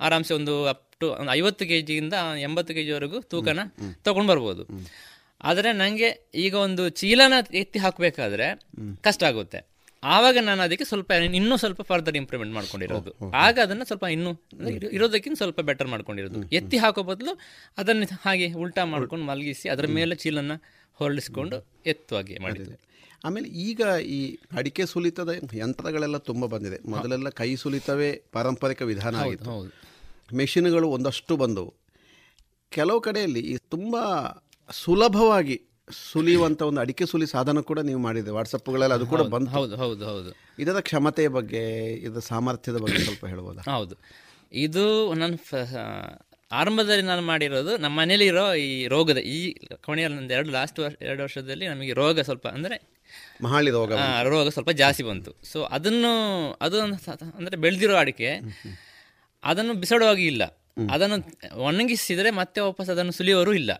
ಆರಾಮ್ಸೆ ಒಂದು ಅಪ್ ಟು ಒಂದು ಐವತ್ತು ಕೆ ಜಿಯಿಂದ ಎಂಬತ್ತು ಕೆ ಜಿವರೆಗೂ ತೂಕನ ತಗೊಂಡು ಬರ್ಬೋದು. ಆದರೆ ನನಗೆ ಈಗ ಒಂದು ಚೀಲನ ಎತ್ತಿ ಹಾಕಬೇಕಾದ್ರೆ ಕಷ್ಟ ಆಗುತ್ತೆ. ಆವಾಗ ನಾನು ಅದಕ್ಕೆ ಸ್ವಲ್ಪ ಇನ್ನೂ ಸ್ವಲ್ಪ ಫರ್ದರ್ ಇಂಪ್ರೂವ್ಮೆಂಟ್ ಮಾಡ್ಕೊಂಡಿರೋದು. ಆಗ ಅದನ್ನು ಸ್ವಲ್ಪ ಇನ್ನೂ ಇರೋದಕ್ಕಿಂತ ಸ್ವಲ್ಪ ಬೆಟರ್ ಮಾಡ್ಕೊಂಡಿರೋದು. ಎತ್ತಿ ಹಾಕೋ ಬದಲು ಅದನ್ನು ಹಾಗೆ ಉಲ್ಟಾ ಮಾಡ್ಕೊಂಡು ಮಲಗಿಸಿ ಅದರ ಮೇಲೆ ಚೀಲನ್ನು ಹೊರಳಿಸ್ಕೊಂಡು ಎತ್ತುವಾಗೆ ಮಾಡಿದ್ದೆ. ಆಮೇಲೆ ಈಗ ಈ ಅಡಿಕೆ ಸುಲಿತದ ಯಂತ್ರಗಳೆಲ್ಲ ತುಂಬ ಬಂದಿದೆ. ಮೊದಲೆಲ್ಲ ಕೈ ಸುಲಿತವೇ ಪಾರಂಪರಿಕ ವಿಧಾನ ಆಗಿತ್ತು. ಹೌದು. ಮೆಷಿನ್ಗಳು ಒಂದಷ್ಟು ಬಂದವು. ಕೆಲವು ಕಡೆಯಲ್ಲಿ ಈ ತುಂಬ ಸುಲಭವಾಗಿ ಸುಲಿಯುವಂಥ ಒಂದು ಅಡಿಕೆ ಸುಲಿ ಸಾಧನ ಕೂಡ ನೀವು ಮಾಡಿದೆ ವಾಟ್ಸಪ್ಗಳಲ್ಲಿ ಅದು ಕೂಡ ಬಂತು. ಹೌದು ಹೌದು ಹೌದು. ಇದರ ಕ್ಷಮತೆಯ ಬಗ್ಗೆ ಇದರ ಸಾಮರ್ಥ್ಯದ ಬಗ್ಗೆ ಸ್ವಲ್ಪ ಹೇಳ್ಬೋದಾ? ಹೌದು. ಇದು ನನ್ನ ಆರಂಭದಲ್ಲಿ ನಾನು ಮಾಡಿರೋದು ನಮ್ಮ ಮನೇಲಿ ಇರೋ ಈ ರೋಗದ ಈ ಕೊನೆಯಲ್ಲಿ ನಂದು ಎರಡು ಲಾಸ್ಟ್ ವರ್ಷ ಎರಡು ವರ್ಷದಲ್ಲಿ ನಮಗೆ ರೋಗ ಸ್ವಲ್ಪ ಅಂದರೆ ಮಹಾಳಿ ರೋಗ ರೋಗ ಸ್ವಲ್ಪ ಜಾಸ್ತಿ ಬಂತು. ಸೊ ಅದನ್ನು ಅದು ಅಂದರೆ ಅಂದ್ರೆ ಬೆಳೆದಿರೋ ಅಡಿಕೆ ಅದನ್ನು ಬಿಸಾಡುವಾಗಿ ಇಲ್ಲ. ಅದನ್ನು ಒಣಗಿಸಿದರೆ ಮತ್ತೆ ವಾಪಸ್ ಅದನ್ನು ಸುಲಿಯೋರು ಇಲ್ಲ.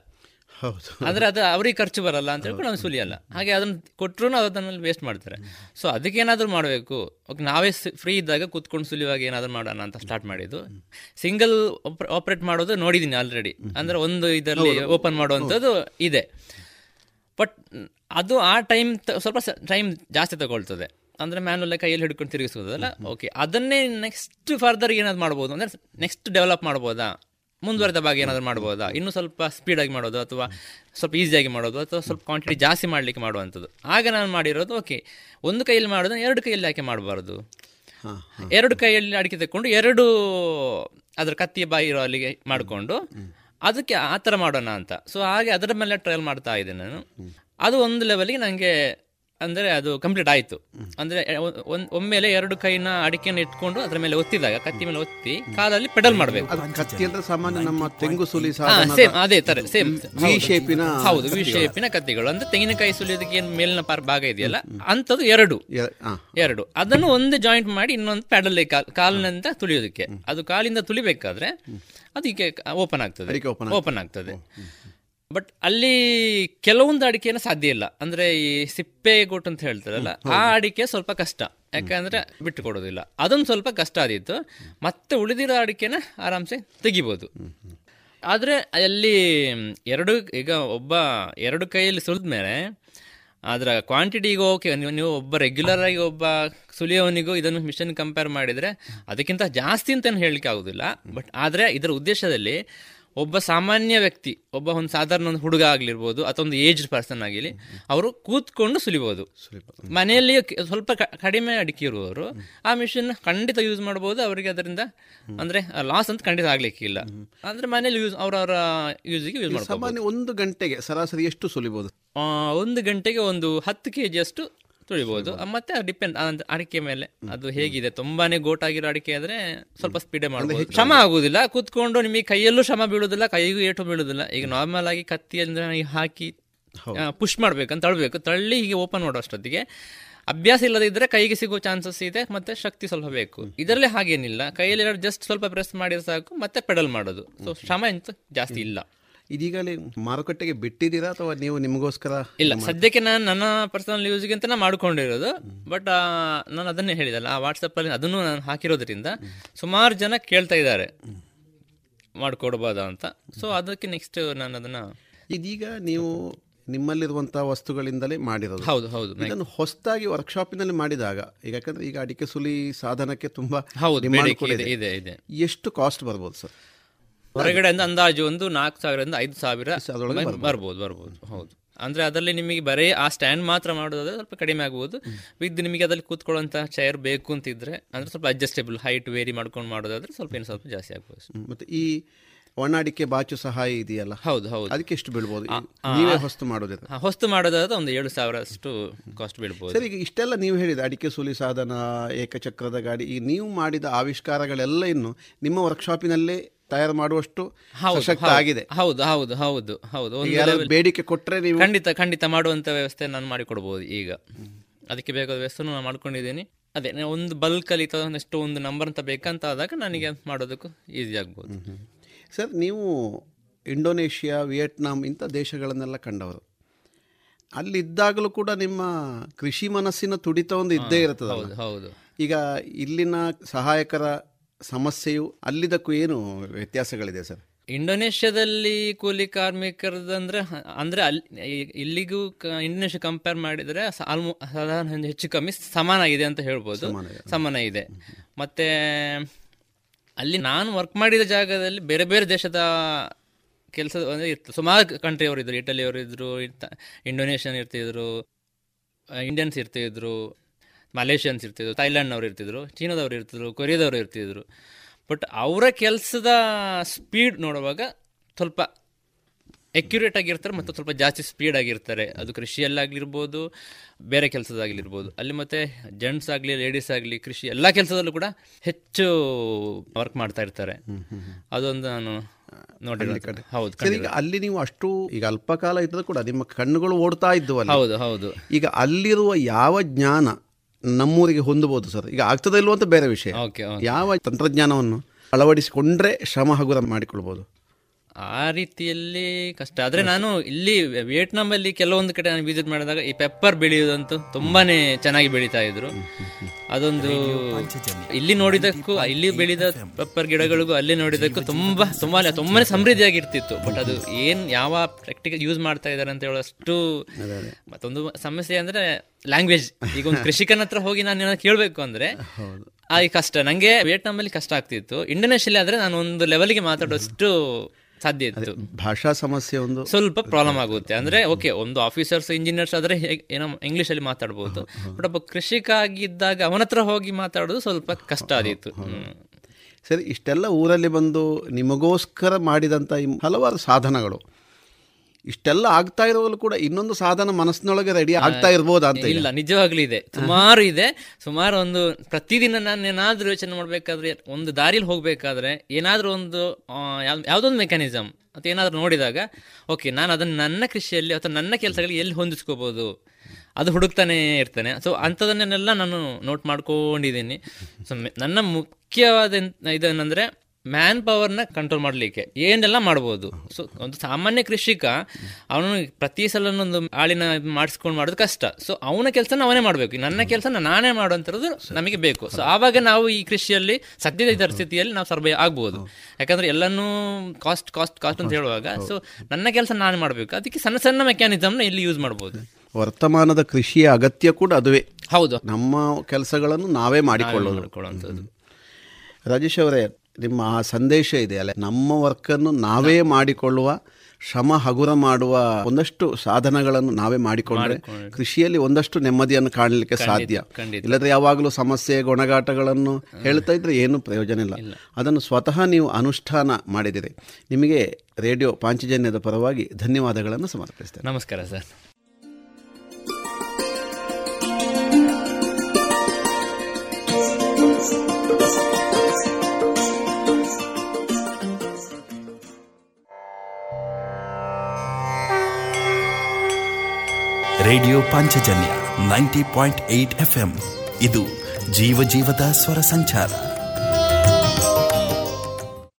ಹೌದು. ಆದ್ರೆ ಅದು ಅವ್ರಿಗೆ ಖರ್ಚು ಬರಲ್ಲ ಅಂತ ಹೇಳ್ಕೊಂಡು ಅವ್ನು ಸುಲಿಯಲ್ಲ. ಹಾಗೆ ಅದನ್ನು ಕೊಟ್ಟರು ಅದನ್ನಲ್ಲಿ ವೇಸ್ಟ್ ಮಾಡ್ತಾರೆ. ಸೊ ಅದಕ್ಕೆ ಏನಾದರೂ ಮಾಡಬೇಕು. ಓಕೆ ನಾವೇ ಫ್ರೀ ಇದ್ದಾಗ ಕೂತ್ಕೊಂಡು ಸುಲಿಯುವಾಗ ಏನಾದರೂ ಮಾಡೋಣ ಅಂತ ಸ್ಟಾರ್ಟ್ ಮಾಡಿದ್ದು. ಸಿಂಗಲ್ ಆಪರೇಟ್ ಮಾಡೋದು ನೋಡಿದ್ದೀನಿ ಆಲ್ರೆಡಿ ಅಂದ್ರೆ ಒಂದು ಇದರಲ್ಲಿ ಓಪನ್ ಮಾಡುವಂಥದ್ದು ಇದೆ. ಬಟ್ ಅದು ಆ ಟೈಮ್ ಸ್ವಲ್ಪ ಟೈಮ್ ಜಾಸ್ತಿ ತಗೊಳ್ತದೆ. ಅಂದ್ರೆ ಮ್ಯಾನುವಲ್ ಕೈಯಲ್ಲಿ ಹಿಡ್ಕೊಂಡು ತಿರುಗಿಸೋದಲ್ಲ ಓಕೆ ಅದನ್ನೇ ನೆಕ್ಸ್ಟ್ ಫರ್ದರ್ ಏನಾದ್ರು ಮಾಡ್ಬೋದು. ಅಂದ್ರೆ ನೆಕ್ಸ್ಟ್ ಡೆವಲಪ್ ಮಾಡ್ಬೋದಾ? ಮುಂದುವರೆದ ಭಾಗ ಏನಾದರೂ ಮಾಡ್ಬೋದಾ? ಇನ್ನೂ ಸ್ವಲ್ಪ ಸ್ಪೀಡಾಗಿ ಮಾಡೋದು ಅಥವಾ ಸ್ವಲ್ಪ ಈಸಿಯಾಗಿ ಮಾಡೋದು ಅಥವಾ ಸ್ವಲ್ಪ ಕ್ವಾಂಟಿಟಿ ಜಾಸ್ತಿ ಮಾಡಲಿಕ್ಕೆ ಮಾಡುವಂಥದ್ದು. ಆಗ ನಾನು ಮಾಡಿರೋದು ಓಕೆ ಒಂದು ಕೈಯಲ್ಲಿ ಮಾಡೋದನ್ನು ಎರಡು ಕೈಯಲ್ಲಿ ಯಾಕೆ ಮಾಡಬಾರ್ದು. ಎರಡು ಕೈಯಲ್ಲಿ ಅಡಿಕೆ ತಕೊಂಡು ಎರಡು ಅದರ ಕತ್ತಿ ಬಾಯಿ ಇರೋ ಅಲ್ಲಿಗೆ ಮಾಡಿಕೊಂಡು ಅದಕ್ಕೆ ಆ ಥರ ಮಾಡೋಣ ಅಂತ. ಸೊ ಹಾಗೆ ಅದರ ಮೇಲೆ ಟ್ರಯಲ್ ಮಾಡ್ತಾ ಇದ್ದೆ ನಾನು. ಅದು ಒಂದು ಲೆವೆಲ್ಗೆ ನನಗೆ ಅಂದ್ರೆ ಅದು ಕಂಪ್ಲೀಟ್ ಆಯಿತು. ಅಂದ್ರೆ ಒಮ್ಮೆಲೆ ಎರಡು ಕೈನ ಅಡಿಕೆನ ಇಟ್ಕೊಂಡು ಅದರ ಮೇಲೆ ಒತ್ತಿದಾಗ ಕತ್ತಿ ಮೇಲೆ ಒತ್ತಿ ಕಾಲಲ್ಲಿ ಪೆಡಲ್ ಮಾಡಬೇಕು. ಅದು ಕತ್ತಿ ಅಂದ್ರೆ ಸಾಮಾನ್ಯ ನಮ್ಮ ತೆಂಗು ಸುಲಿ ಸಾಧನ ಸೇಮ್ ಅದೇ ತರ ಸೇಮ್ ವಿ ಶೇಪಿನ ಹೌದು. ವಿ ಶೇಪಿನ ಕತ್ತಿಗಳು. ಅಂದ್ರೆ ತೆಂಗಿನಕಾಯಿ ಸುಲಿಯೋದಕ್ಕೆ ಏನು ಮೇಲಿನ ಪಾರ್ ಭಾಗ ಇದೆಯಲ್ಲ ಅಂಥದ್ದು ಎರಡು. ಎರಡು. ಅದನ್ನು ಒಂದು ಜಾಯಿಂಟ್ ಮಾಡಿ ಇನ್ನೊಂದು ಪೆಡಲ್ ಕಾಲಿನಿಂದ ತುಳಿಯೋದಕ್ಕೆ. ಅದು ಕಾಲಿಂದ ತುಳಿಬೇಕಾದ್ರೆ ಅದಕ್ಕೆ ಓಪನ್ ಆಗ್ತದೆ. ಓಪನ್ ಆಗ್ತದೆ. ಬಟ್ ಅಲ್ಲಿ ಕೆಲವೊಂದು ಅಡಿಕೆನ ಸಾಧ್ಯ ಇಲ್ಲ. ಅಂದ್ರೆ ಈ ಸಿಪ್ಪೆ ಗೊಟ್ಟು ಅಂತ ಹೇಳ್ತಾರಲ್ಲ ಆ ಅಡಿಕೆ ಸ್ವಲ್ಪ ಕಷ್ಟ. ಯಾಕಂದ್ರೆ ಬಿಟ್ಟು ಕೊಡೋದಿಲ್ಲ. ಅದೊಂದು ಸ್ವಲ್ಪ ಕಷ್ಟ ಆದಿತ್ತು ಮತ್ತೆ ಉಳಿದಿರೋ ಅಡಿಕೆನ ಆರಾಮ್ಸೆ ತೆಗಿಬೋದು. ಆದ್ರೆ ಅಲ್ಲಿ ಎರಡು ಈಗ ಒಬ್ಬ ಎರಡು ಕೈಯಲ್ಲಿ ಸುಲಿದ್ಮೇಲೆ ಅದರ ಕ್ವಾಂಟಿಟಿಗೂ ಓಕೆ ನೀವು ನೀವು ಒಬ್ಬ ರೆಗ್ಯುಲರ್ ಆಗಿ ಒಬ್ಬ ಸುಲಿಯೋನಿಗೂ ಇದನ್ನು ಮಿಷನ್ ಕಂಪೇರ್ ಮಾಡಿದರೆ ಅದಕ್ಕಿಂತ ಜಾಸ್ತಿ ಅಂತ ಹೇಳಲಿಕ್ಕೆ ಆಗೋದಿಲ್ಲ. ಬಟ್ ಆದರೆ ಇದರ ಉದ್ದೇಶದಲ್ಲಿ ಒಬ್ಬ ಸಾಮಾನ್ಯ ವ್ಯಕ್ತಿ ಒಬ್ಬ ಒಂದು ಸಾಧಾರಣ ಒಂದು ಹುಡುಗ ಆಗಿರ್ಬೋದು ಅಥವಾ ಒಂದು ಏಜ್ಡ್ ಪರ್ಸನ್ ಆಗಿರಲಿ ಅವರು ಕೂತ್ಕೊಂಡು ಸುಲಿಬೋದು. ಮನೆಯಲ್ಲಿ ಸ್ವಲ್ಪ ಕಡಿಮೆ ಅಡಿಕೆ ಇರುವವರು ಆ ಮಿಷಿನ್ ಖಂಡಿತ ಯೂಸ್ ಮಾಡ್ಬೋದು ಅವರಿಗೆ ಅದರಿಂದ ಅಂದ್ರೆ ಲಾಸ್ ಅಂತ ಖಂಡಿತ ಆಗ್ಲಿಕ್ಕಿಲ್ಲ ಅಂದ್ರೆ ಮನೆಯಲ್ಲಿ ಯೂಸ್ ಅವರವರ ಯೂಸಿಗೆ ಯೂಸ್ ಮಾಡ್ಬೋದು ಸಾಮಾನ್ಯ ಒಂದು ಗಂಟೆಗೆ ಸರಾಸರಿ ಎಷ್ಟು ಸುಲಿಬೋದು? ಒಂದು ಗಂಟೆಗೆ ಒಂದು ಹತ್ತು ಕೆ ಅಷ್ಟು ತುಳಿಬಹುದು ಮತ್ತೆ ಡಿಪೆಂಡ್ ಅಡಿಕೆ ಮೇಲೆ. ಅದು ಹೇಗಿದೆ? ತುಂಬಾನೇ ಗೋಟ್ ಆಗಿರೋ ಅಡಿಕೆ ಆದ್ರೆ ಸ್ವಲ್ಪ ಸ್ಪೀಡೇ ಮಾಡಬಹುದು ಶ್ರಮ ಆಗುದಿಲ್ಲ. ಕೂತ್ಕೊಂಡು ನಿಮಗೆ ಕೈಯಲ್ಲೂ ಶ್ರಮ ಬೀಳುದಿಲ್ಲ ಕೈಗೂ ಏಟು ಬೀಳುದಿಲ್ಲ. ಈಗ ನಾರ್ಮಲ್ ಆಗಿ ಕತ್ತಿ ಅಂದ್ರೆ ಈಗ ಹಾಕಿ ಪುಷ್ ಅಂತ ತಳ್ಬೇಕು. ತಳ್ಳಿ ಹೀಗೆ ಓಪನ್ ಮಾಡೋ ಅಷ್ಟೊತ್ತಿಗೆ. ಅಭ್ಯಾಸ ಇಲ್ಲದಿದ್ರೆ ಕೈಗೆ ಸಿಗೋ ಚಾನ್ಸಸ್ ಇದೆ ಮತ್ತೆ ಶಕ್ತಿ ಸ್ವಲ್ಪ ಬೇಕು. ಇದರಲ್ಲಿ ಹಾಗೇನಿಲ್ಲ. ಕೈಯಲ್ಲಿ ಜಸ್ಟ್ ಸ್ವಲ್ಪ ಪ್ರೆಸ್ ಮಾಡಿದ್ರೆ ಸಾಕು ಮತ್ತೆ ಪೆಡಲ್ ಮಾಡೋದು. ಸೊ ಶ್ರಮ ಎಂತ ಜಾಸ್ತಿ ಇಲ್ಲ. ಇದೀಗಲೇ ಮಾರುಕಟ್ಟೆಗೆ ಬಿಟ್ಟಿದ್ದೀರಾ ಅಥವಾ ನೀವು ನಿಮಗೋಸ್ಕರ ಇಲ್ಲ ಸದ್ಯಕ್ಕೆ ನಾನು ನನ್ನ ಪರ್ಸನಲ್ ಯೂಸ್ಗೆ ಅಂತ ನಾನು ಮಾಡ್ಕೊಂಡಿರೋದು ಬಟ್ ನಾನು ಅದನ್ನೇ ಹೇಳಿದಲ್ಲ ಆ ವಾಟ್ಸಪ್ ಅಲ್ಲಿ ಅದನ್ನು ನಾನು ಹಾಕಿರೋದ್ರಿಂದ ಸುಮಾರು ಜನ ಕೇಳ್ತಾ ಇದ್ದಾರೆ. ಮಾಡಿಕೊಡ್ಬೋದಾ ಅಂತ. ಸೊ ಅದಕ್ಕೆ ನೆಕ್ಸ್ಟ್ ನಾನು ಅದನ್ನ ಇದೀಗ ನೀವು ನಿಮ್ಮಲ್ಲಿರುವಂತಹ ವಸ್ತುಗಳಿಂದಲೇ ಮಾಡಿರೋದು. ಹೌದು ಹೌದು. ಇದನ್ನು ಹೊಸದಾಗಿ ವರ್ಕ್ಶಾಪಿನಲ್ಲಿ ಮಾಡಿದಾಗ ಈಗ ಯಾಕಂದ್ರೆ ಈಗ ಅಡಿಕೆ ಸುಲಿ ಸಾಧನಕ್ಕೆ ತುಂಬಾ ಹೌದು demand ಇದೆ ಇದೆ. ಇದೆ ಇದೆ. ಎಷ್ಟು ಕಾಸ್ಟ್ ಬರ್ಬೋದು ಸರ್ ಹೊರಗಡೆಯಿಂದ ಅಂದಾಜು ಒಂದು ನಾಲ್ಕು ಸಾವಿರದಿಂದ ಐದು ಸಾವಿರ ಬರ್ಬೋದು. ಬರ್ಬೋದು ಹೌದು. ಅಂದ್ರೆ ಅದರಲ್ಲಿ ನಿಮಗೆ ಬರೀ ಆ ಸ್ಟ್ಯಾಂಡ್ ಮಾತ್ರ ಮಾಡೋದಾದ್ರೆ ಸ್ವಲ್ಪ ಕಡಿಮೆ ಆಗ್ಬೋದು. ವಿದ್ ನಿಮಗೆ ಅದ್ರಲ್ಲಿ ಕೂತ್ಕೊಳ್ಳುವಂತಹ ಚೇರ್ ಬೇಕು ಅಂತಿದ್ರೆ ಅಂದ್ರೆ ಸ್ವಲ್ಪ ಅಡ್ಜಸ್ಟೇಬಲ್ ಹೈಟ್ ವೇರಿ ಮಾಡ್ಕೊಂಡು ಮಾಡೋದಾದ್ರೆ ಸ್ವಲ್ಪ ಏನು ಸ್ವಲ್ಪ ಜಾಸ್ತಿ ಆಗ್ಬೋದು. ಮತ್ತೆ ಈ ಒಣಾಡಿಕೆ ಬಾಚು ಸಹಾಯ ಇದೆಯಲ್ಲ? ಹೌದು ಹೌದು. ಅದಕ್ಕೆ ಎಷ್ಟು ಬೀಳ್ಬೋದು? ನೀವೇ ಹೊಸ್ತು ಮಾಡೋದಿದೆ. ಹೊಸ್ತು ಮಾಡೋದಾದ್ರೆ ಒಂದು ಏಳು ಸಾವಿರ ಅಷ್ಟು ಕಾಸ್ಟ್ ಬೀಳ್ಬೋದು. ಸರ್ ಈಗ ಇಷ್ಟೆಲ್ಲ ನೀವು ಹೇಳಿದ ಅಡಿಕೆ ಸುಲಿ ಸಾಧನ ಏಕಚಕ್ರದ ಗಾಡಿ ಈ ನೀವು ಮಾಡಿದ ಆವಿಷ್ಕಾರಗಳೆಲ್ಲ ಇನ್ನು ನಿಮ್ಮ ವರ್ಕ್ಶಾಪಿನಲ್ಲೇ ತಯಾರು ಮಾಡುವಷ್ಟು ಸಶಕ್ತ ಆಗಿದೆ. ಹೌದು ಹೌದು ಹೌದು ಹೌದು. ಬೇಡಿಕೆ ಕೊಟ್ಟರೆ ನೀವು ಖಂಡಿತ ಖಂಡಿತ ಮಾಡುವಂತ ವ್ಯವಸ್ಥೆ ನಾನು ಮಾಡಿಕೊಡ್ಬೋದು ಈಗ. ಅದಕ್ಕೆ ಬೇಕಾದ ವ್ಯವಸ್ಥೆ ನಾನು ಮಾಡ್ಕೊಂಡಿದ್ದೀನಿ. ಅದೇ ಒಂದು ಬಲ್ಕ್ ಅಲ್ಲಿ ಅಥವಾ ಎಷ್ಟು ಒಂದು ನಂಬರ್ ಅಂತ ಬೇಕಂತ ಆದಾಗ ನನಗೆ ಮಾಡೋದಕ್ಕೂ ಈಸಿ ಆಗ್ಬೋದು. ಸರ್ ನೀವು ಇಂಡೋನೇಷ್ಯಾ ವಿಯೆಟ್ನಾಂ ಇಂಥ ದೇಶಗಳನ್ನೆಲ್ಲ ಕಂಡವರು. ಅಲ್ಲಿದ್ದಾಗಲೂ ಕೂಡ ನಿಮ್ಮ ಕೃಷಿ ಮನಸ್ಸಿನ ತುಡಿತ ಒಂದು ಇದ್ದೇ ಇರುತ್ತದೆ ಹೌದು ಹೌದು. ಈಗ ಇಲ್ಲಿನ ಸಹಾಯಕರ ಸಮಸ್ಯೆಯು ಅಲ್ಲಿದ್ದಕ್ಕೂ ಏನು ವ್ಯತ್ಯಾಸಗಳಿದೆ ಸರ್? ಇಂಡೋನೇಷ್ಯಾದಲ್ಲಿ ಕೂಲಿ ಕಾರ್ಮಿಕರದಂದ್ರೆ ಅಂದ್ರೆ ಅಲ್ಲಿ ಇಲ್ಲಿಗೂ ಇಂಡೋನೇಷ್ಯಾ ಕಂಪೇರ್ ಮಾಡಿದ್ರೆ ಆಲ್ಮೋ ಸಾಧಾರಣ ಹೆಚ್ಚು ಕಮ್ಮಿ ಸಮಾನ ಇದೆ ಅಂತ ಹೇಳ್ಬೋದು. ಸಮಾನ ಇದೆ ಮತ್ತೆ ಅಲ್ಲಿ ನಾನು ವರ್ಕ್ ಮಾಡಿದ ಜಾಗದಲ್ಲಿ ಬೇರೆ ಬೇರೆ ದೇಶದ ಕೆಲಸ ಅಂದರೆ ಇತ್ತು. ಸುಮಾರು ಕಂಟ್ರಿಯವರು ಇದ್ದರು ಇದ್ರು. ಇದ್ದರು ಇಂಡೋನೇಷ್ಯನ್ ಇರ್ತಿದ್ರು ಇಂಡಿಯನ್ಸ್ ಇರ್ತಿದ್ರು. ಮಲೇಷಿಯನ್ಸ್ ಇರ್ತಿದ್ರು ಥೈಲ್ಯಾಂಡ್ನವ್ರು ಇರ್ತಿದ್ರು ಚೀನಾದವ್ರು ಇರ್ತಿದ್ರು ಕೊರಿಯಾದವ್ರು ಇರ್ತಿದ್ರು. ಬಟ್ ಅವರ ಕೆಲಸದ ಸ್ಪೀಡ್ ನೋಡುವಾಗ ಸ್ವಲ್ಪ ಎಕ್ಯುರೇಟ್ ಆಗಿರ್ತಾರೆ ಮತ್ತು ಸ್ವಲ್ಪ ಜಾಸ್ತಿ ಸ್ಪೀಡ್ ಆಗಿರ್ತಾರೆ. ಅದು ಕೃಷಿಯಲ್ಲಾಗಿರ್ಬೋದು ಬೇರೆ ಕೆಲಸದಾಗಲಿರ್ಬೋದು. ಅಲ್ಲಿ ಮತ್ತೆ ಜೆಂಟ್ಸ್ ಆಗಲಿ ಲೇಡೀಸ್ ಆಗಲಿ ಕೃಷಿ ಎಲ್ಲ ಕೆಲಸದಲ್ಲೂ ಕೂಡ ಹೆಚ್ಚು ವರ್ಕ್ ಮಾಡ್ತಾ ಇರ್ತಾರೆ. ಅದೊಂದು ನಾನು ಹೌದು ಈಗ ಅಲ್ಲಿ ನೀವು ಅಷ್ಟು ಈಗ ಅಲ್ಪ ಕಾಲ ಇದ್ದರೂ ಕೂಡ ನಿಮ್ಮ ಕಣ್ಣುಗಳು ಓಡ್ತಾ ಇದ್ದವು ಹೌದು ಹೌದು. ಈಗ ಅಲ್ಲಿರುವ ಯಾವ ಜ್ಞಾನ ನಮ್ಮೂರಿಗೆ ಹೊಂದಬಹುದು ಸರ್. ಈಗ ಆಗ್ತದೆ ಇಲ್ವೋ ಅಂತ ಬೇರೆ ವಿಷಯ. ಯಾವ ತಂತ್ರಜ್ಞಾನವನ್ನು ಅಳವಡಿಸಿಕೊಂಡ್ರೆ ಶ್ರಮ ಹಗುರ ಮಾಡಿಕೊಳ್ಬೋದು ಆ ರೀತಿಯಲ್ಲಿ ಕಷ್ಟ. ಆದ್ರೆ ನಾನು ಇಲ್ಲಿ ವಿಯೆಟ್ನಾಂ ಅಲ್ಲಿ ಕೆಲವೊಂದು ಕಡೆ ನಾನು ವಿಸಿಟ್ ಮಾಡಿದಾಗ ಈ ಪೆಪ್ಪರ್ ಬೆಳೆಯುವುದಂತೂ ತುಂಬಾನೇ ಚೆನ್ನಾಗಿ ಬೆಳೀತಾ ಇದ್ರು. ಅದೊಂದು ಇಲ್ಲಿ ನೋಡಿದಕ್ಕೂ ಇಲ್ಲಿ ಬೆಳೆದ ಪೆಪ್ಪರ್ ಗಿಡಗಳಿಗೂ ಅಲ್ಲಿ ನೋಡಿದಕ್ಕೂ ತುಂಬಾ ತುಂಬಾನೇ ತುಂಬಾನೇ ಸಮೃದ್ಧಿಯಾಗಿರ್ತಿತ್ತು. ಬಟ್ ಅದು ಏನ್ ಯಾವ ಪ್ರಾಕ್ಟಿಕಲ್ ಯೂಸ್ ಮಾಡ್ತಾ ಇದಾರೆ ಅಂತ ಹೇಳೋಷ್ಟು ಮತ್ತೊಂದು ಸಮಸ್ಯೆ ಅಂದ್ರೆ ಲ್ಯಾಂಗ್ವೇಜ್ ಈಗ ಒಂದು ಕೃಷಿಕನ ಹತ್ರ ಹೋಗಿ ನಾನು ಏನಾದ್ರು ಕೇಳಬೇಕು ಅಂದ್ರೆ ಆ ಕಷ್ಟ. ನಂಗೆ ವಿಯೆಟ್ನಾಂ ಅಲ್ಲಿ ಕಷ್ಟ ಆಗ್ತಿತ್ತು. ಇಂಡೋನೇಷ್ಯಲ್ಲಿ ಆದ್ರೆ ನಾನು ಒಂದು ಲೆವೆಲ್ಗೆ ಮಾತಾಡೋಷ್ಟು ಸಾಧ್ಯ ಇತ್ತು. ಭಾಷಾ ಸಮಸ್ಯೆ ಒಂದು ಸ್ವಲ್ಪ ಪ್ರಾಬ್ಲಮ್ ಆಗುತ್ತೆ. ಅಂದ್ರೆ ಓಕೆ ಒಂದು ಆಫೀಸರ್ಸ್ ಇಂಜಿನಿಯರ್ಸ್ ಆದ್ರೆ ಏನೋ ಇಂಗ್ಲಿಷ್ ಅಲ್ಲಿ ಮಾತಾಡಬಹುದು ಬಟ್ ಒಬ್ಬ ಕೃಷಿಕ ಆಗಿದ್ದಾಗ ಅವನ ಹತ್ರ ಹೋಗಿ ಮಾತಾಡೋದು ಸ್ವಲ್ಪ ಕಷ್ಟ ಆದಿತ್ತು. ಸರಿ ಇಷ್ಟೆಲ್ಲ ಊರಲ್ಲಿ ಬಂದು ನಿಮಗೋಸ್ಕರ ಮಾಡಿದಂಥ ಈ ಹಲವಾರು ಸಾಧನಗಳು. ಇಷ್ಟೆಲ್ಲ ಆಗ್ತಾ ಇರುವಾಗಲೂ ಕೂಡ ಇನ್ನೊಂದು ಸಾಧನ ಮನಸ್ಸಿನೊಳಗೆ ರೆಡಿ ಆಗ್ತಾ ಇರ್ಬೋದು ಅಂತ ಇಲ್ಲ ನಿಜವಾಗ್ಲೂ ಇದೆ. ಸುಮಾರು ಇದೆ. ಸುಮಾರು ಒಂದು ಪ್ರತಿದಿನ ನಾನು ಏನಾದ್ರೂ ಯೋಚನೆ ಮಾಡಬೇಕಾದ್ರೆ ಒಂದು ದಾರಿಲಿ ಹೋಗಬೇಕಾದ್ರೆ ಏನಾದ್ರೂ ಒಂದು ಯಾವುದೊಂದು ಯಾವ್- ಯಾವ್ದೊಂದು ಮೆಕ್ಯಾನಿಸಮ್ ಅಥವಾ ಏನಾದ್ರೂ ನೋಡಿದಾಗ ಓಕೆ ನಾನು ಅದನ್ನು ನನ್ನ ಕೃಷಿಯಲ್ಲಿ ಅಥವಾ ನನ್ನ ಕೆಲಸಗಳಿಗೆ ಎಲ್ಲಿ ಹೊಂದಿಸ್ಕೋಬಹುದು ಅದು ಹುಡುಕ್ತಾನೆ ಇರ್ತೇನೆ. ಸೊ ಅಂಥದನ್ನೆಲ್ಲ ನಾನು ನೋಟ್ ಮಾಡ್ಕೊಂಡಿದ್ದೀನಿ. ಸೊ ನನ್ನ ಮುಖ್ಯವಾದ ಇದೇನಂದ್ರೆ ಮ್ಯಾನ್ ಪವರ್ನ ಕಂಟ್ರೋಲ್ ಮಾಡಲಿಕ್ಕೆ. ಏನೆಲ್ಲ ಮಾಡ್ಬೋದು? ಸೊ ಒಂದು ಸಾಮಾನ್ಯ ಕೃಷಿಕ ಅವನು ಪ್ರತಿ ಸಲ ಒಂದು ಆಳಿನ ಮಾಡಿಸ್ಕೊಂಡು ಮಾಡೋದು ಕಷ್ಟ. ಸೊ ಅವನ ಕೆಲಸನ ಅವನೇ ಮಾಡಬೇಕು. ನನ್ನ ಕೆಲಸ ನಾನೇ ಮಾಡುವಂಥದ್ದು ನಮಗೆ ಬೇಕು. ಸೊ ಆವಾಗ ನಾವು ಈ ಕೃಷಿಯಲ್ಲಿ ಸದ್ಯದ ಸ್ಥಿತಿಯಲ್ಲಿ ನಾವು ಸರ್ವೇ ಆಗ್ಬೋದು. ಯಾಕಂದ್ರೆ ಎಲ್ಲನೂ ಕಾಸ್ಟ್ ಕಾಸ್ಟ್ ಕಾಸ್ಟ್ ಅಂತ ಹೇಳುವಾಗ ಸೊ ನನ್ನ ಕೆಲಸ ನಾನೇ ಮಾಡಬೇಕು. ಅದಕ್ಕೆ ಸಣ್ಣ ಸಣ್ಣ ಮೆಕ್ಯಾನಿಸಮ್ನ ಇಲ್ಲಿ ಯೂಸ್ ಮಾಡ್ಬೋದು. ವರ್ತಮಾನದ ಕೃಷಿಯ ಅಗತ್ಯ ಕೂಡ ಅದುವೇ. ಹೌದು. ನಮ್ಮ ಕೆಲಸಗಳನ್ನು ನಾವೇ ಮಾಡಿಕೊಳ್ಳೋದು. ರಾಜೇಶ್ ಅವರೇ ನಿಮ್ಮ ಆ ಸಂದೇಶ ಇದೆ ಅಲ್ಲ ನಮ್ಮ ವರ್ಕನ್ನು ನಾವೇ ಮಾಡಿಕೊಳ್ಳುವ ಶ್ರಮ ಹಗುರ ಮಾಡುವ ಒಂದಷ್ಟು ಸಾಧನಗಳನ್ನು ನಾವೇ ಮಾಡಿಕೊಂಡ್ರೆ ಕೃಷಿಯಲ್ಲಿ ಒಂದಷ್ಟು ನೆಮ್ಮದಿಯನ್ನು ಕಾಣಲಿಕ್ಕೆ ಸಾಧ್ಯ. ಇಲ್ಲದ್ರೆ ಯಾವಾಗಲೂ ಸಮಸ್ಯೆ ಗುಣಗಾಟಗಳನ್ನು ಹೇಳ್ತಾ ಇದ್ರೆ ಏನು ಪ್ರಯೋಜನ ಇಲ್ಲ. ಅದನ್ನು ಸ್ವತಃ ನೀವು ಅನುಷ್ಠಾನ ಮಾಡಿದಿರಿ ನಿಮಗೆ ರೇಡಿಯೋ ಪಾಂಚಜನ್ಯದ ಪರವಾಗಿ ಧನ್ಯವಾದಗಳನ್ನು ಸಮರ್ಪಿಸ್ತೇನೆ. ನಮಸ್ಕಾರ sir. Radio Panchajanya ninety point eight F M ಇದು ಜೀವ ಜೀವದ ಸ್ವರ ಸಂಚಾರ.